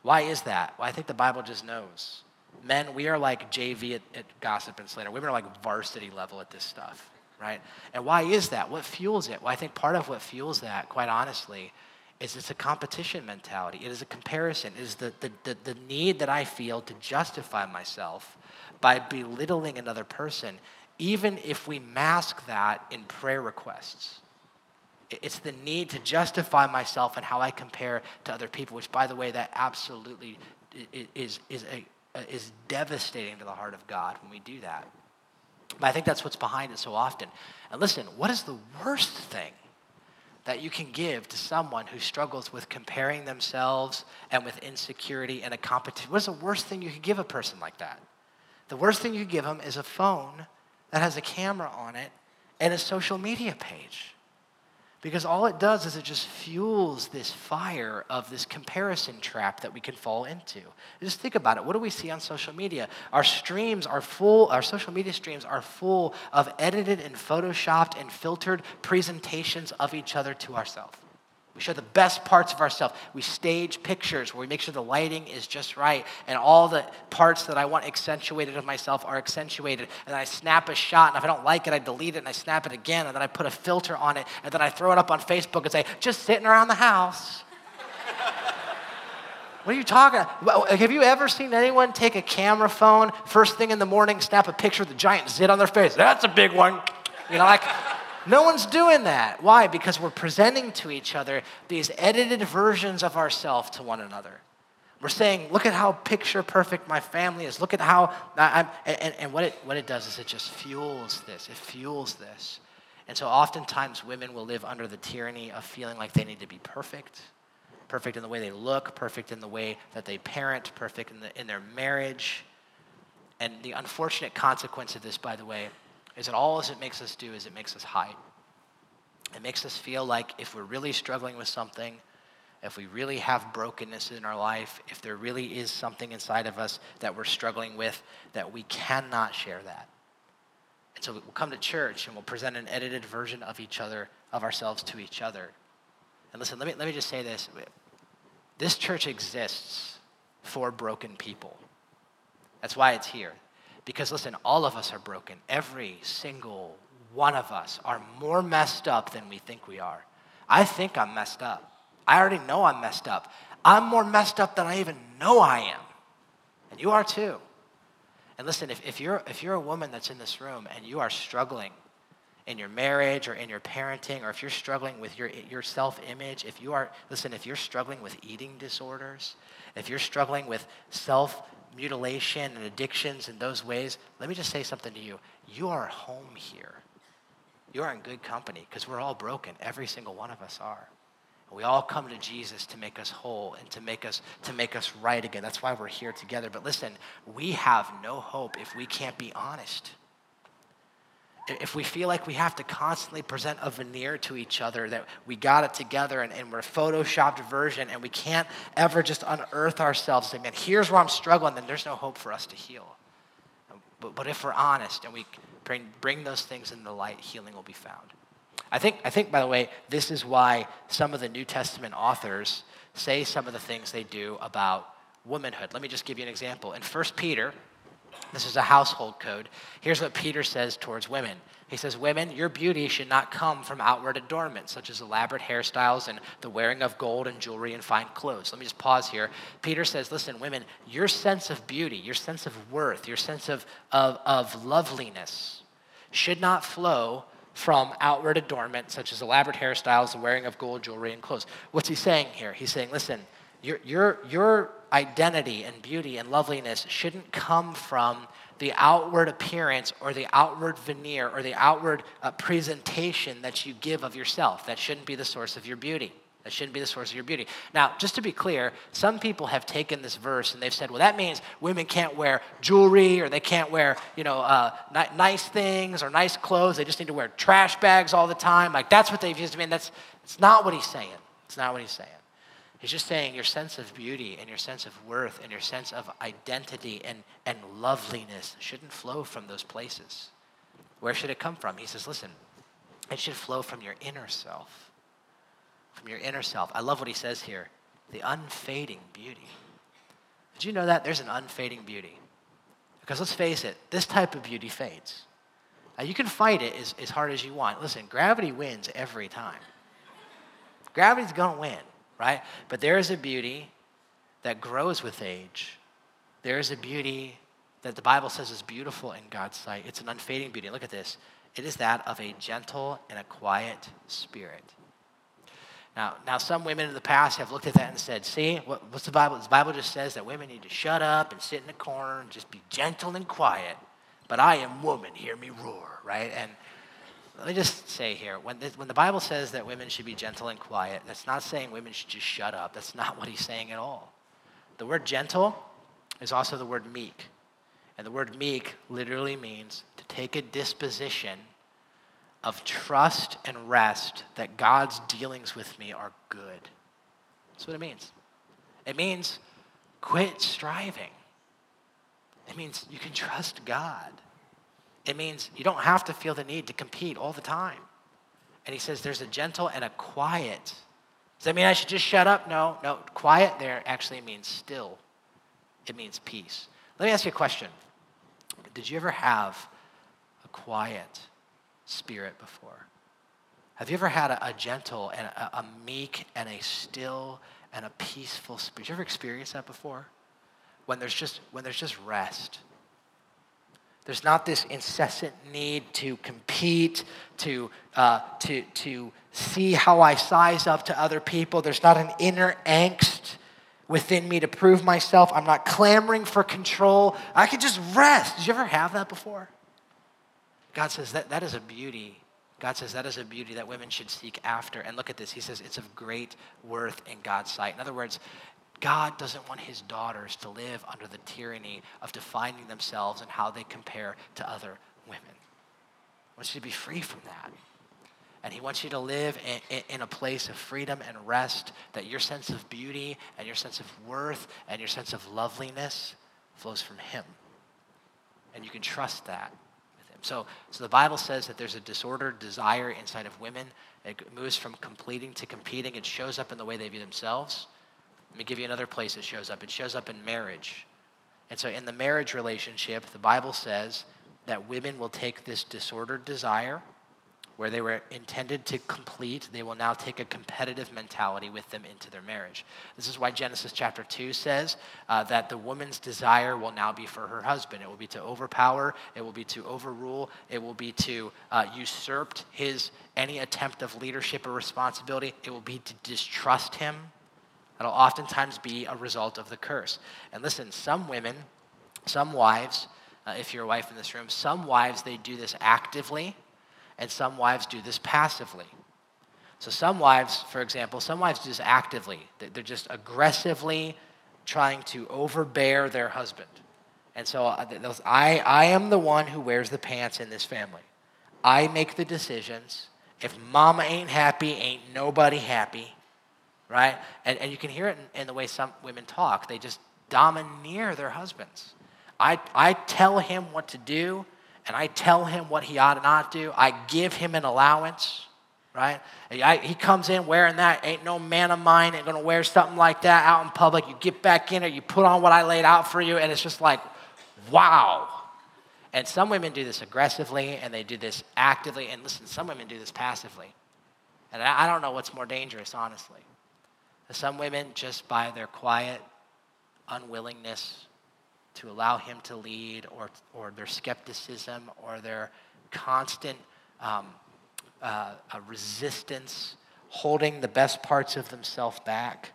Why is that? Well, I think the Bible just knows men, we are like JV at, at gossip and slander. Women are like varsity level at this stuff, right? And why is that? What fuels it? Well, I think part of what fuels that, quite honestly, is it's a competition mentality. It is a comparison. It is the, the, the, the need that I feel to justify myself by belittling another person, even if we mask that in prayer requests. It's the need to justify myself and how I compare to other people, which, by the way, that absolutely is, is a Uh, is devastating to the heart of God when we do that. But I think that's what's behind it so often. And listen, what is the worst thing that you can give to someone who struggles with comparing themselves and with insecurity and a competition? What is the worst thing you could give a person like that? The worst thing you could give them is a phone that has a camera on it and a social media page. Because all it does is it just fuels this fire of this comparison trap that we can fall into. Just think about it. What do we see on social media? Our streams are full, our social media streams are full of edited and photoshopped and filtered presentations of each other to ourselves. We show the best parts of ourselves. We stage pictures where we make sure the lighting is just right and all the parts that I want accentuated of myself are accentuated. And then I snap a shot, and if I don't like it, I delete it and I snap it again, and then I put a filter on it, and then I throw it up on Facebook and say, just sitting around the house. what are you talking about? Have you ever seen anyone take a camera phone first thing in the morning, snap a picture of the giant zit on their face? That's a big one. You know, like. No one's doing that. Why? Because we're presenting to each other these edited versions of ourselves to one another. We're saying, look at how picture perfect my family is. Look at how I'm, and, and what, it, what it does is it just fuels this. It fuels this. And so oftentimes women will live under the tyranny of feeling like they need to be perfect perfect in the way they look, perfect in the way that they parent, perfect in, the, in their marriage. And the unfortunate consequence of this, by the way, is that all it makes us do is it makes us hide. It makes us feel like if we're really struggling with something, if we really have brokenness in our life, if there really is something inside of us that we're struggling with, that we cannot share that. And so we'll come to church and we'll present an edited version of each other, of ourselves to each other. And listen, let me, let me just say this. This church exists for broken people. That's why it's here. Because listen, all of us are broken. Every single one of us are more messed up than we think we are. I think I'm messed up. I already know I'm messed up. I'm more messed up than I even know I am. And you are too. And listen, if, if, you're, if you're a woman that's in this room and you are struggling in your marriage or in your parenting, or if you're struggling with your, your self image, if you are, listen, if you're struggling with eating disorders, if you're struggling with self mutilation and addictions in those ways, let me just say something to you. You are home here. You are in good company because we're all broken. Every single one of us are. We all come to Jesus to make us whole and to make us to make us right again. That's why we're here together. But listen, we have no hope if we can't be honest if we feel like we have to constantly present a veneer to each other that we got it together and, and we're a photoshopped version and we can't ever just unearth ourselves and say, man, here's where I'm struggling, then there's no hope for us to heal. But, but if we're honest and we bring, bring those things in the light, healing will be found. I think, I think, by the way, this is why some of the New Testament authors say some of the things they do about womanhood. Let me just give you an example. In 1 Peter, this is a household code. Here's what Peter says towards women. He says, Women, your beauty should not come from outward adornment, such as elaborate hairstyles and the wearing of gold and jewelry and fine clothes. Let me just pause here. Peter says, Listen, women, your sense of beauty, your sense of worth, your sense of, of, of loveliness should not flow from outward adornment, such as elaborate hairstyles, the wearing of gold jewelry and clothes. What's he saying here? He's saying, Listen, your, your, your identity and beauty and loveliness shouldn't come from the outward appearance or the outward veneer or the outward uh, presentation that you give of yourself. That shouldn't be the source of your beauty. That shouldn't be the source of your beauty. Now, just to be clear, some people have taken this verse and they've said, well, that means women can't wear jewelry or they can't wear, you know, uh, n- nice things or nice clothes. They just need to wear trash bags all the time. Like, that's what they've used to mean. That's, it's not what he's saying. It's not what he's saying. He's just saying your sense of beauty and your sense of worth and your sense of identity and, and loveliness shouldn't flow from those places. Where should it come from? He says, listen, it should flow from your inner self. From your inner self. I love what he says here the unfading beauty. Did you know that? There's an unfading beauty. Because let's face it, this type of beauty fades. Now, you can fight it as, as hard as you want. Listen, gravity wins every time. Gravity's going to win right? But there is a beauty that grows with age. There is a beauty that the Bible says is beautiful in God's sight. It's an unfading beauty. Look at this. It is that of a gentle and a quiet spirit. Now, now some women in the past have looked at that and said, see, what, what's the Bible? The Bible just says that women need to shut up and sit in a corner and just be gentle and quiet. But I am woman, hear me roar, right? And let me just say here when the, when the Bible says that women should be gentle and quiet, that's not saying women should just shut up. That's not what he's saying at all. The word gentle is also the word meek. And the word meek literally means to take a disposition of trust and rest that God's dealings with me are good. That's what it means. It means quit striving. It means you can trust God. It means you don't have to feel the need to compete all the time. And he says there's a gentle and a quiet. Does that mean I should just shut up? No, no. Quiet there actually means still, it means peace. Let me ask you a question Did you ever have a quiet spirit before? Have you ever had a, a gentle and a, a, meek and a still and a peaceful spirit? Did you ever experience that before? When there's just when there's just rest there's not this incessant need to compete, to, uh, to, to see how I size up to other people. There's not an inner angst within me to prove myself. I'm not clamoring for control. I can just rest. Did you ever have that before? God says that, that is a beauty God says that is a beauty that women should seek after. And look at this. He says it's of great worth in God's sight. In other words, God doesn't want his daughters to live under the tyranny of defining themselves and how they compare to other women. He wants you to be free from that. And he wants you to live in, in, in, a place of freedom and rest, that your sense of beauty and your sense of worth and your sense of loveliness flows from him. And you can trust that. So, so the Bible says that there's a disordered desire inside of women. It moves from completing to competing. It shows up in the way they view themselves. Let me give you another place it shows up. It shows up in marriage. And so, in the marriage relationship, the Bible says that women will take this disordered desire where they were intended to complete, they will now take a competitive mentality with them into their marriage. This is why Genesis chapter 2 says uh, that the woman's desire will now be for her husband. It will be to overpower, it will be to overrule, it will be to uh, usurp his any attempt of leadership or responsibility, it will be to distrust him. That'll oftentimes be a result of the curse. And listen, some women, some wives, uh, if you're a wife in this room, some wives, they do this actively and some wives do this passively. So, some wives, for example, some wives do this actively. They're just aggressively trying to overbear their husband. And so, uh, I, I am the one who wears the pants in this family. I make the decisions. If mama ain't happy, ain't nobody happy, right? And, and you can hear it in, in the way some women talk. They just domineer their husbands. I, I tell him what to do, and I tell him what he ought to not do. I give him an allowance, right? I, he comes in wearing that. Ain't no man of mine ain't gonna wear something like that out in public. You get back in it, you put on what I laid out for you, and it's just like, wow. And some women do this aggressively, and they do this actively. And listen, some women do this passively. And I don't know what's more dangerous, honestly. Some women, just by their quiet unwillingness to allow him to lead or, or their skepticism or their constant um, uh, resistance, holding the best parts of themselves back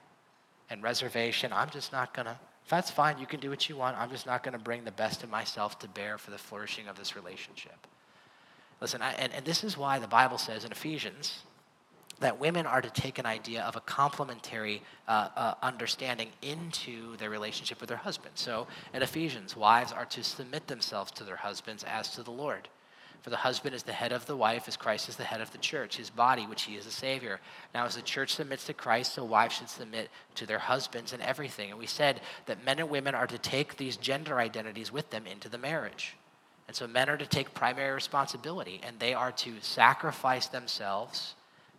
and reservation. I'm just not going to, that's fine, you can do what you want. I'm just not going to bring the best of myself to bear for the flourishing of this relationship. Listen, I, and, and this is why the Bible says in Ephesians, that women are to take an idea of a complementary uh, uh, understanding into their relationship with their husband. So in Ephesians, wives are to submit themselves to their husbands as to the Lord. For the husband is the head of the wife, as Christ is the head of the church, his body, which he is the Savior. Now, as the church submits to Christ, so wives should submit to their husbands in everything. And we said that men and women are to take these gender identities with them into the marriage. And so men are to take primary responsibility, and they are to sacrifice themselves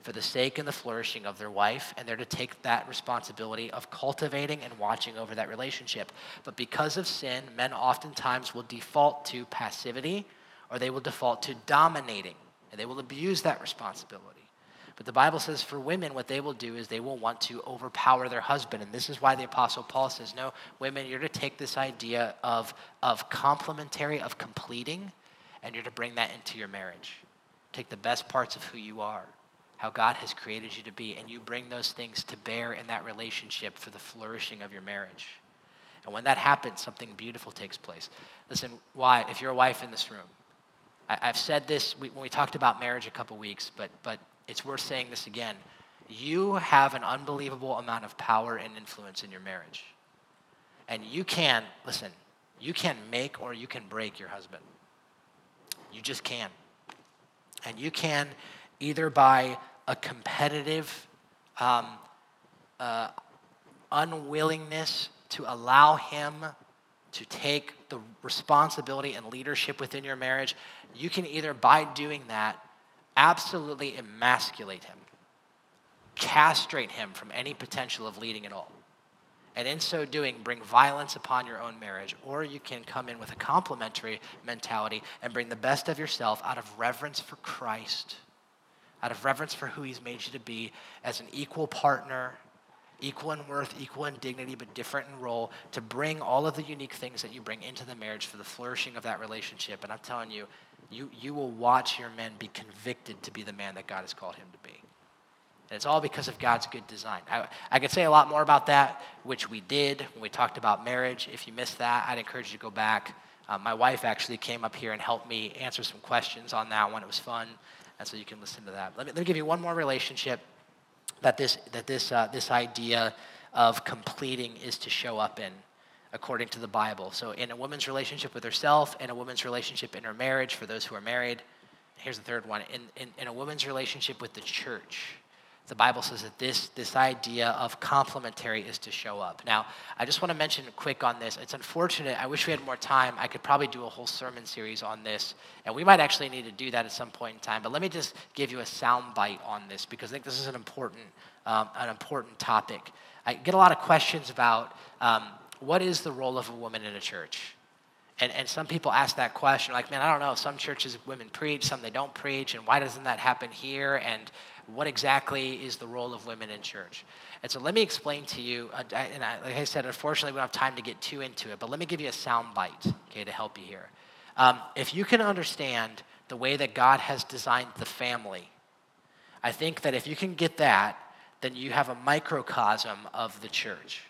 for the sake and the flourishing of their wife, and they're to take that responsibility of cultivating and watching over that relationship. But because of sin, men oftentimes will default to passivity or they will default to dominating, and they will abuse that responsibility. But the Bible says for women, what they will do is they will want to overpower their husband. And this is why the Apostle Paul says, no, women, you're to take this idea of, of complementary, of completing, and you're to bring that into your marriage. Take the best parts of who you are how God has created you to be, and you bring those things to bear in that relationship for the flourishing of your marriage. And when that happens, something beautiful takes place. Listen, why? If you're a wife in this room, I, have said this when we talked about marriage a couple weeks, but, but it's worth saying this again. You have an unbelievable amount of power and influence in your marriage. And you can, listen, you can make or you can break your husband. You just can. And you can either by a competitive um, uh, unwillingness to allow him to take the responsibility and leadership within your marriage, you can either, by doing that, absolutely emasculate him, castrate him from any potential of leading at all. And in so doing, bring violence upon your own marriage. Or you can come in with a complementary mentality and bring the best of yourself out of reverence for Christ out of reverence for who he's made you to be as an equal partner, equal in worth, equal in dignity, but different in role, to bring all of the unique things that you bring into the marriage for the flourishing of that relationship. And I'm telling you, you, you will watch your men be convicted to be the man that God has called him to be. And it's all because of God's good design. I, I could say a lot more about that, which we did when we talked about marriage. If you missed that, I'd encourage you to go back. Uh, my wife actually came up here and helped me answer some questions on that one. It was fun. And so you can listen to that. Let me, let me give you one more relationship that this, that this, uh, this idea of completing is to show up in according to the Bible. So, in a woman's relationship with herself, in a woman's relationship in her marriage, for those who are married. Here's the third one in, in, in a woman's relationship with the church the Bible says that this, this idea of complementary is to show up. Now, I just want to mention quick on this. It's unfortunate. I wish we had more time. I could probably do a whole sermon series on this, and we might actually need to do that at some point in time. But let me just give you a sound bite on this because I think this is an important, um, an important topic. I get a lot of questions about um, what is the role of a woman in a church? And, and some people ask that question, like, man, I don't know. Some churches women preach, some they don't preach, and why doesn't that happen here? And what exactly is the role of women in church? And so let me explain to you, uh, and I, like I said, unfortunately, we don't have time to get too into it, but let me give you a sound bite, okay, to help you here. Um, if you can understand the way that God has designed the family, I think that if you can get that, then you have a microcosm of the church.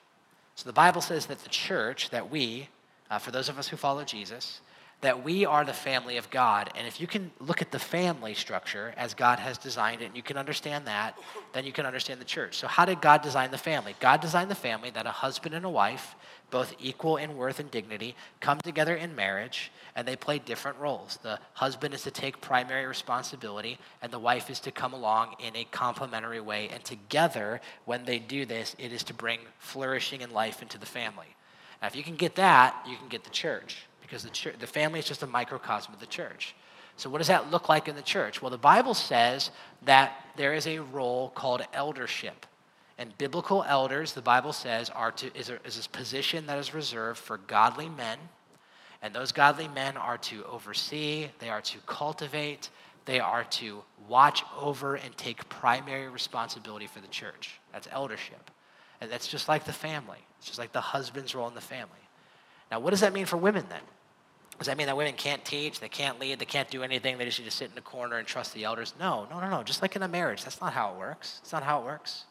So the Bible says that the church, that we, uh, for those of us who follow Jesus, that we are the family of God. And if you can look at the family structure as God has designed it, and you can understand that, then you can understand the church. So, how did God design the family? God designed the family that a husband and a wife, both equal in worth and dignity, come together in marriage, and they play different roles. The husband is to take primary responsibility, and the wife is to come along in a complementary way. And together, when they do this, it is to bring flourishing and life into the family. Now, if you can get that, you can get the church because the, church, the family is just a microcosm of the church. So, what does that look like in the church? Well, the Bible says that there is a role called eldership. And biblical elders, the Bible says, are to, is, a, is a position that is reserved for godly men. And those godly men are to oversee, they are to cultivate, they are to watch over and take primary responsibility for the church. That's eldership. And that's just like the family, it's just like the husband's role in the family. Now, what does that mean for women then? Does that mean that women can't teach, they can't lead, they can't do anything, they just need to sit in the corner and trust the elders? No, no, no, no. Just like in a marriage, that's not how it works. It's not how it works.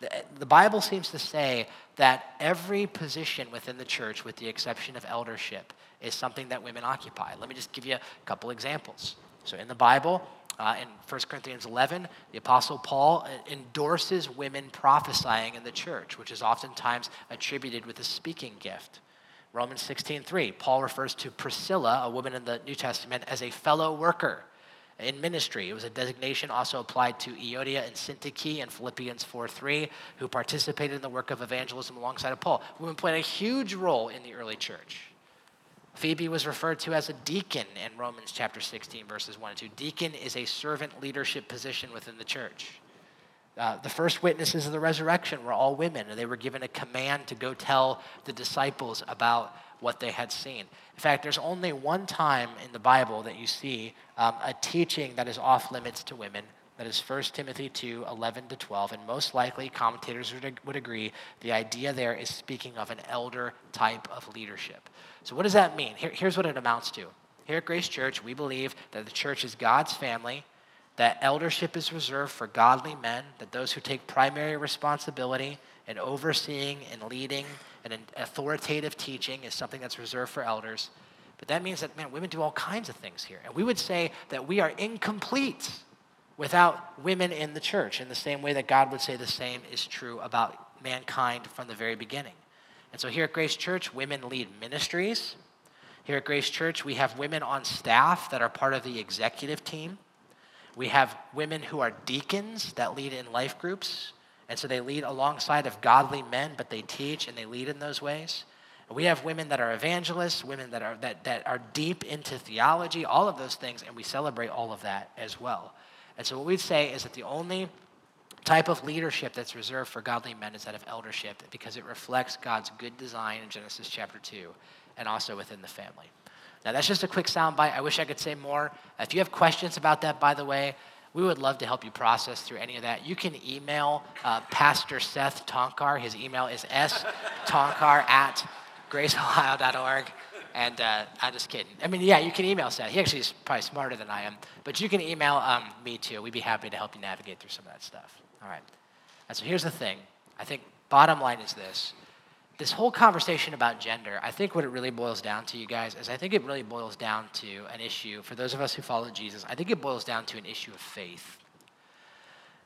The, the Bible seems to say that every position within the church, with the exception of eldership, is something that women occupy. Let me just give you a couple examples. So in the Bible, uh, in 1 Corinthians 11, the Apostle Paul endorses women prophesying in the church, which is oftentimes attributed with a speaking gift. Romans 16:3, Paul refers to Priscilla, a woman in the New Testament, as a fellow worker in ministry. It was a designation also applied to Euodia and Syntyche in Philippians 4:3, who participated in the work of evangelism alongside of Paul. Women played a huge role in the early church. Phoebe was referred to as a deacon in Romans chapter 16, verses 1 and 2. Deacon is a servant leadership position within the church. Uh, the first witnesses of the resurrection were all women, and they were given a command to go tell the disciples about what they had seen. In fact, there's only one time in the Bible that you see um, a teaching that is off limits to women. That is 1 Timothy 2 11 to 12. And most likely, commentators would, would agree, the idea there is speaking of an elder type of leadership. So, what does that mean? Here, here's what it amounts to. Here at Grace Church, we believe that the church is God's family that eldership is reserved for godly men, that those who take primary responsibility in overseeing and leading and authoritative teaching is something that's reserved for elders. But that means that, man, women do all kinds of things here. And we would say that we are incomplete without women in the church, in the same way that God would say the same is true about mankind from the very beginning. And so here at Grace Church, women lead ministries. Here at Grace Church, we have women on staff that are part of the executive team. We have women who are deacons that lead in life groups. And so they lead alongside of godly men, but they teach and they lead in those ways. we have women that are evangelists, women that are, that, that are deep into theology, all of those things, and we celebrate all of that as well. And so what we'd say is that the only type of leadership that's reserved for godly men is that of eldership because it reflects God's good design in Genesis chapter 2 and also within the family. Now, that's just a quick soundbite. I wish I could say more. If you have questions about that, by the way, we would love to help you process through any of that. You can email uh, Pastor Seth Tonkar. His email is stonkar at graceohio.org. And uh, I'm just kidding. I mean, yeah, you can email Seth. He actually is probably smarter than I am. But you can email um, me too. We'd be happy to help you navigate through some of that stuff. All right. And so here's the thing. I think bottom line is this this whole conversation about gender, I think what it really boils down to, you guys, is I think it really boils down to an issue, for those of us who follow Jesus, I think it boils down to an issue of faith.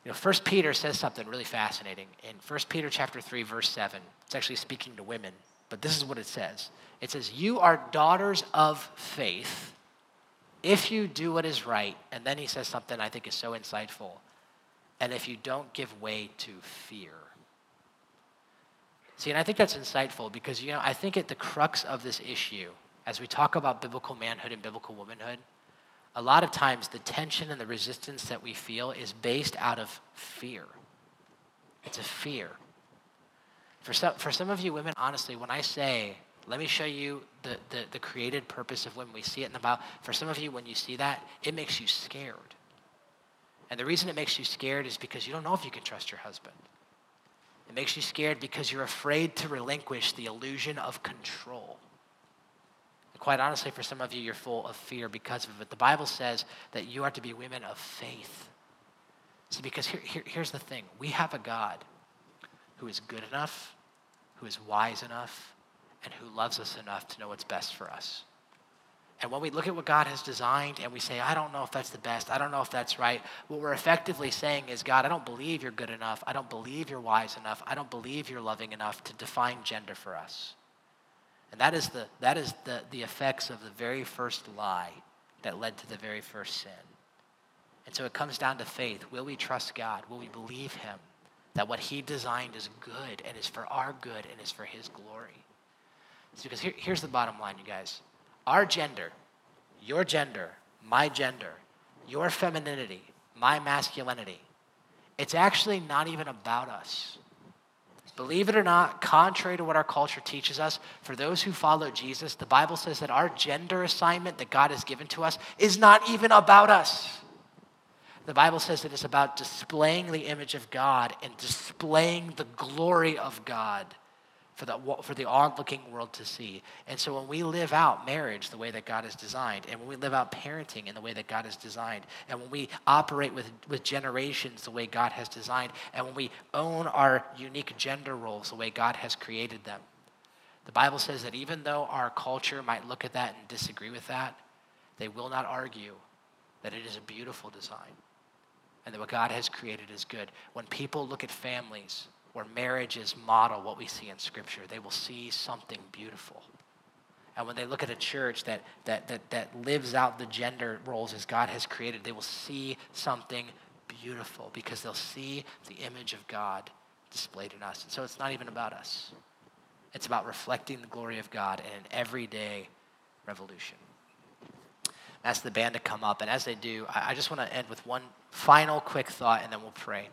You know, First Peter says something really fascinating. In First Peter chapter 3, verse 7, it's actually speaking to women, but this is what it says. It says, You are daughters of faith if you do what is right. And then he says something I think is so insightful. And if you don't give way to fear. See, and I think that's insightful because, you know, I think at the crux of this issue, as we talk about biblical manhood and biblical womanhood, a lot of times the tension and the resistance that we feel is based out of fear. It's a fear. For some, for some of you women, honestly, when I say, let me show you the, the, the created purpose of women, we see it in the Bible. For some of you, when you see that, it makes you scared. And the reason it makes you scared is because you don't know if you can trust your husband. It makes you scared because you're afraid to relinquish the illusion of control. And quite honestly, for some of you, you're full of fear because of it. The Bible says that you are to be women of faith. See, because here, here, here's the thing we have a God who is good enough, who is wise enough, and who loves us enough to know what's best for us. And when we look at what God has designed and we say, I don't know if that's the best, I don't know if that's right, what we're effectively saying is, God, I don't believe you're good enough, I don't believe you're wise enough, I don't believe you're loving enough to define gender for us. And that is the, that is the, the effects of the very first lie that led to the very first sin. And so it comes down to faith. Will we trust God? Will we believe Him that what He designed is good and is for our good and is for His glory? It's because here, here's the bottom line, you guys our gender, your gender, my gender, your femininity, my masculinity, it's actually not even about us. Believe it or not, contrary to what our culture teaches us, for those who follow Jesus, the Bible says that our gender assignment that God has given to us is not even about us. The Bible says it's about displaying the image of God and displaying the glory of God for the, for the onlooking world to see. And so when we live out marriage the way that God has designed, and when we live out parenting in the way that God has designed, and when we operate with, with generations the way God has designed, and when we own our unique gender roles the way God has created them, the Bible says that even though our culture might look at that and disagree with that, they will not argue that it is a beautiful design and that what God has created is good. When people look at families, where marriages model what we see in Scripture. They will see something beautiful. And when they look at a church that, that, that, that lives out the gender roles as God has created, they will see something beautiful because they'll see the image of God displayed in us. And so it's not even about us, it's about reflecting the glory of God in an everyday revolution. Ask the band to come up. And as they do, I, I just want to end with one final quick thought and then we'll pray.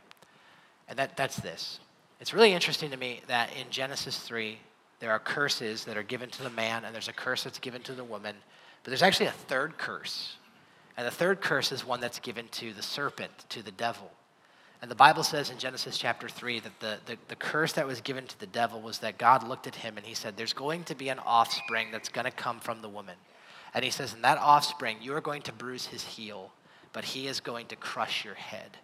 And that, that's this it's really interesting to me that in Genesis 3, there are curses that are given to the man, and there's a curse that's given to the woman. But there's actually a third curse. And the third curse is one that's given to the serpent, to the devil. And the Bible says in Genesis chapter 3 that the, the, the, curse that was given to the devil was that God looked at him and he said, There's going to be an offspring that's going to come from the woman. And he says, In that offspring, you are going to bruise his heel, but he is going to crush your head.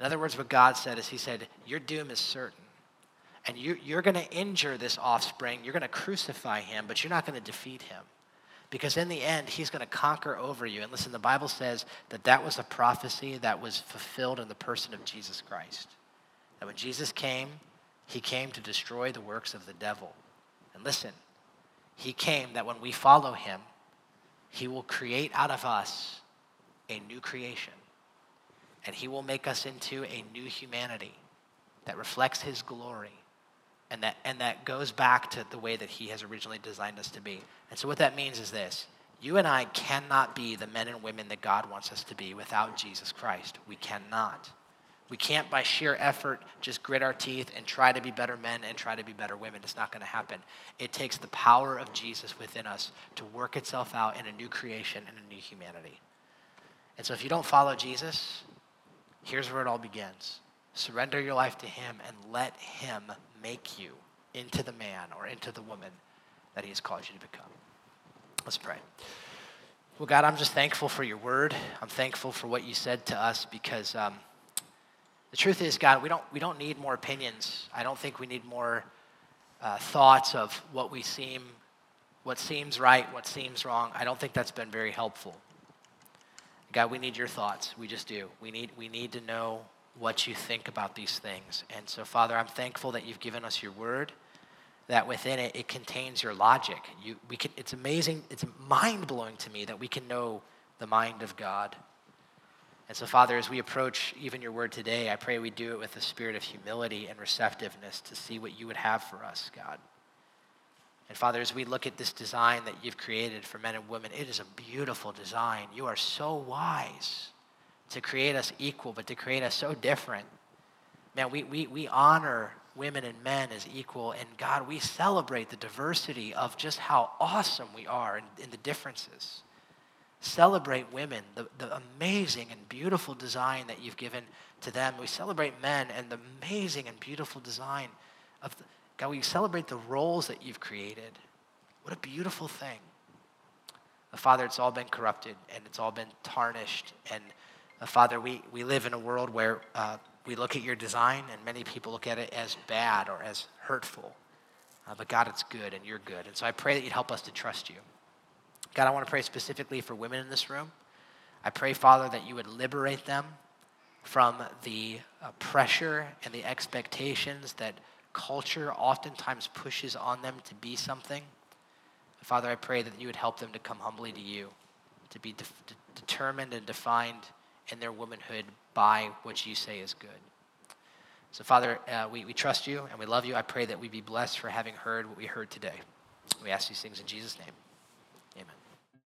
In other words, what God said is, He said, Your doom is certain. And you, you're going to injure this offspring. You're going to crucify him, but you're not going to defeat him. Because in the end, he's going to conquer over you. And listen, the Bible says that that was a prophecy that was fulfilled in the person of Jesus Christ. That when Jesus came, he came to destroy the works of the devil. And listen, he came that when we follow him, he will create out of us a new creation and he will make us into a new humanity that reflects his glory and that, and that goes back to the way that he has originally designed us to be. And so, what that means is this you and I cannot be the men and women that God wants us to be without Jesus Christ. We cannot. We can't, by sheer effort, just grit our teeth and try to be better men and try to be better women. It's not going to happen. It takes the power of Jesus within us to work itself out in a new creation and a new humanity. And so, if you don't follow Jesus, Here's where it all begins surrender your life to Him and let Him make you into the man or into the woman that He has called you to become. Let's pray. Well, God, I'm just thankful for your word. I'm thankful for what you said to us because um, the truth is, God, we don't, we don't need more opinions. I don't think we need more uh, thoughts of what we seem, what seems right, what seems wrong. I don't think that's been very helpful. God, we need your thoughts. We just do. We need, we need to know what you think about these things. And so, Father, I'm thankful that you've given us your word, that within it, it contains your logic. You, we can, it's amazing, it's mind blowing to me that we can know the mind of God. And so, Father, as we approach even your word today, I pray we do it with a spirit of humility and receptiveness to see what you would have for us, God. And Father, as we look at this design that you've created for men and women, it is a beautiful design. You are so wise to create us equal, but to create us so different. Man, we, we, we honor women and men as equal, and God, we celebrate the diversity of just how awesome we are in the differences. Celebrate women, the, the amazing and beautiful design that you've given to them. We celebrate men and the amazing and beautiful design of the, God, we celebrate the roles that you've created. What a beautiful thing. Father, it's all been corrupted and it's all been tarnished and uh, Father, we, we live in a world where uh, we look at your design and many people look at it as bad or as hurtful. Uh, but God, it's good and you're good. And so I pray that you'd help us to trust you. God, I want to pray specifically for women in this room. I pray, Father, that you would liberate them from the uh, pressure and the expectations that culture oftentimes pushes on them to be something. Father, I pray that you would help them to come humbly to you, to be de- de- determined and defined in their womanhood by what you say is good. So, Father, uh, we, we trust you and we love you. I pray that we be blessed for having heard what we heard today. We ask these things in Jesus' name.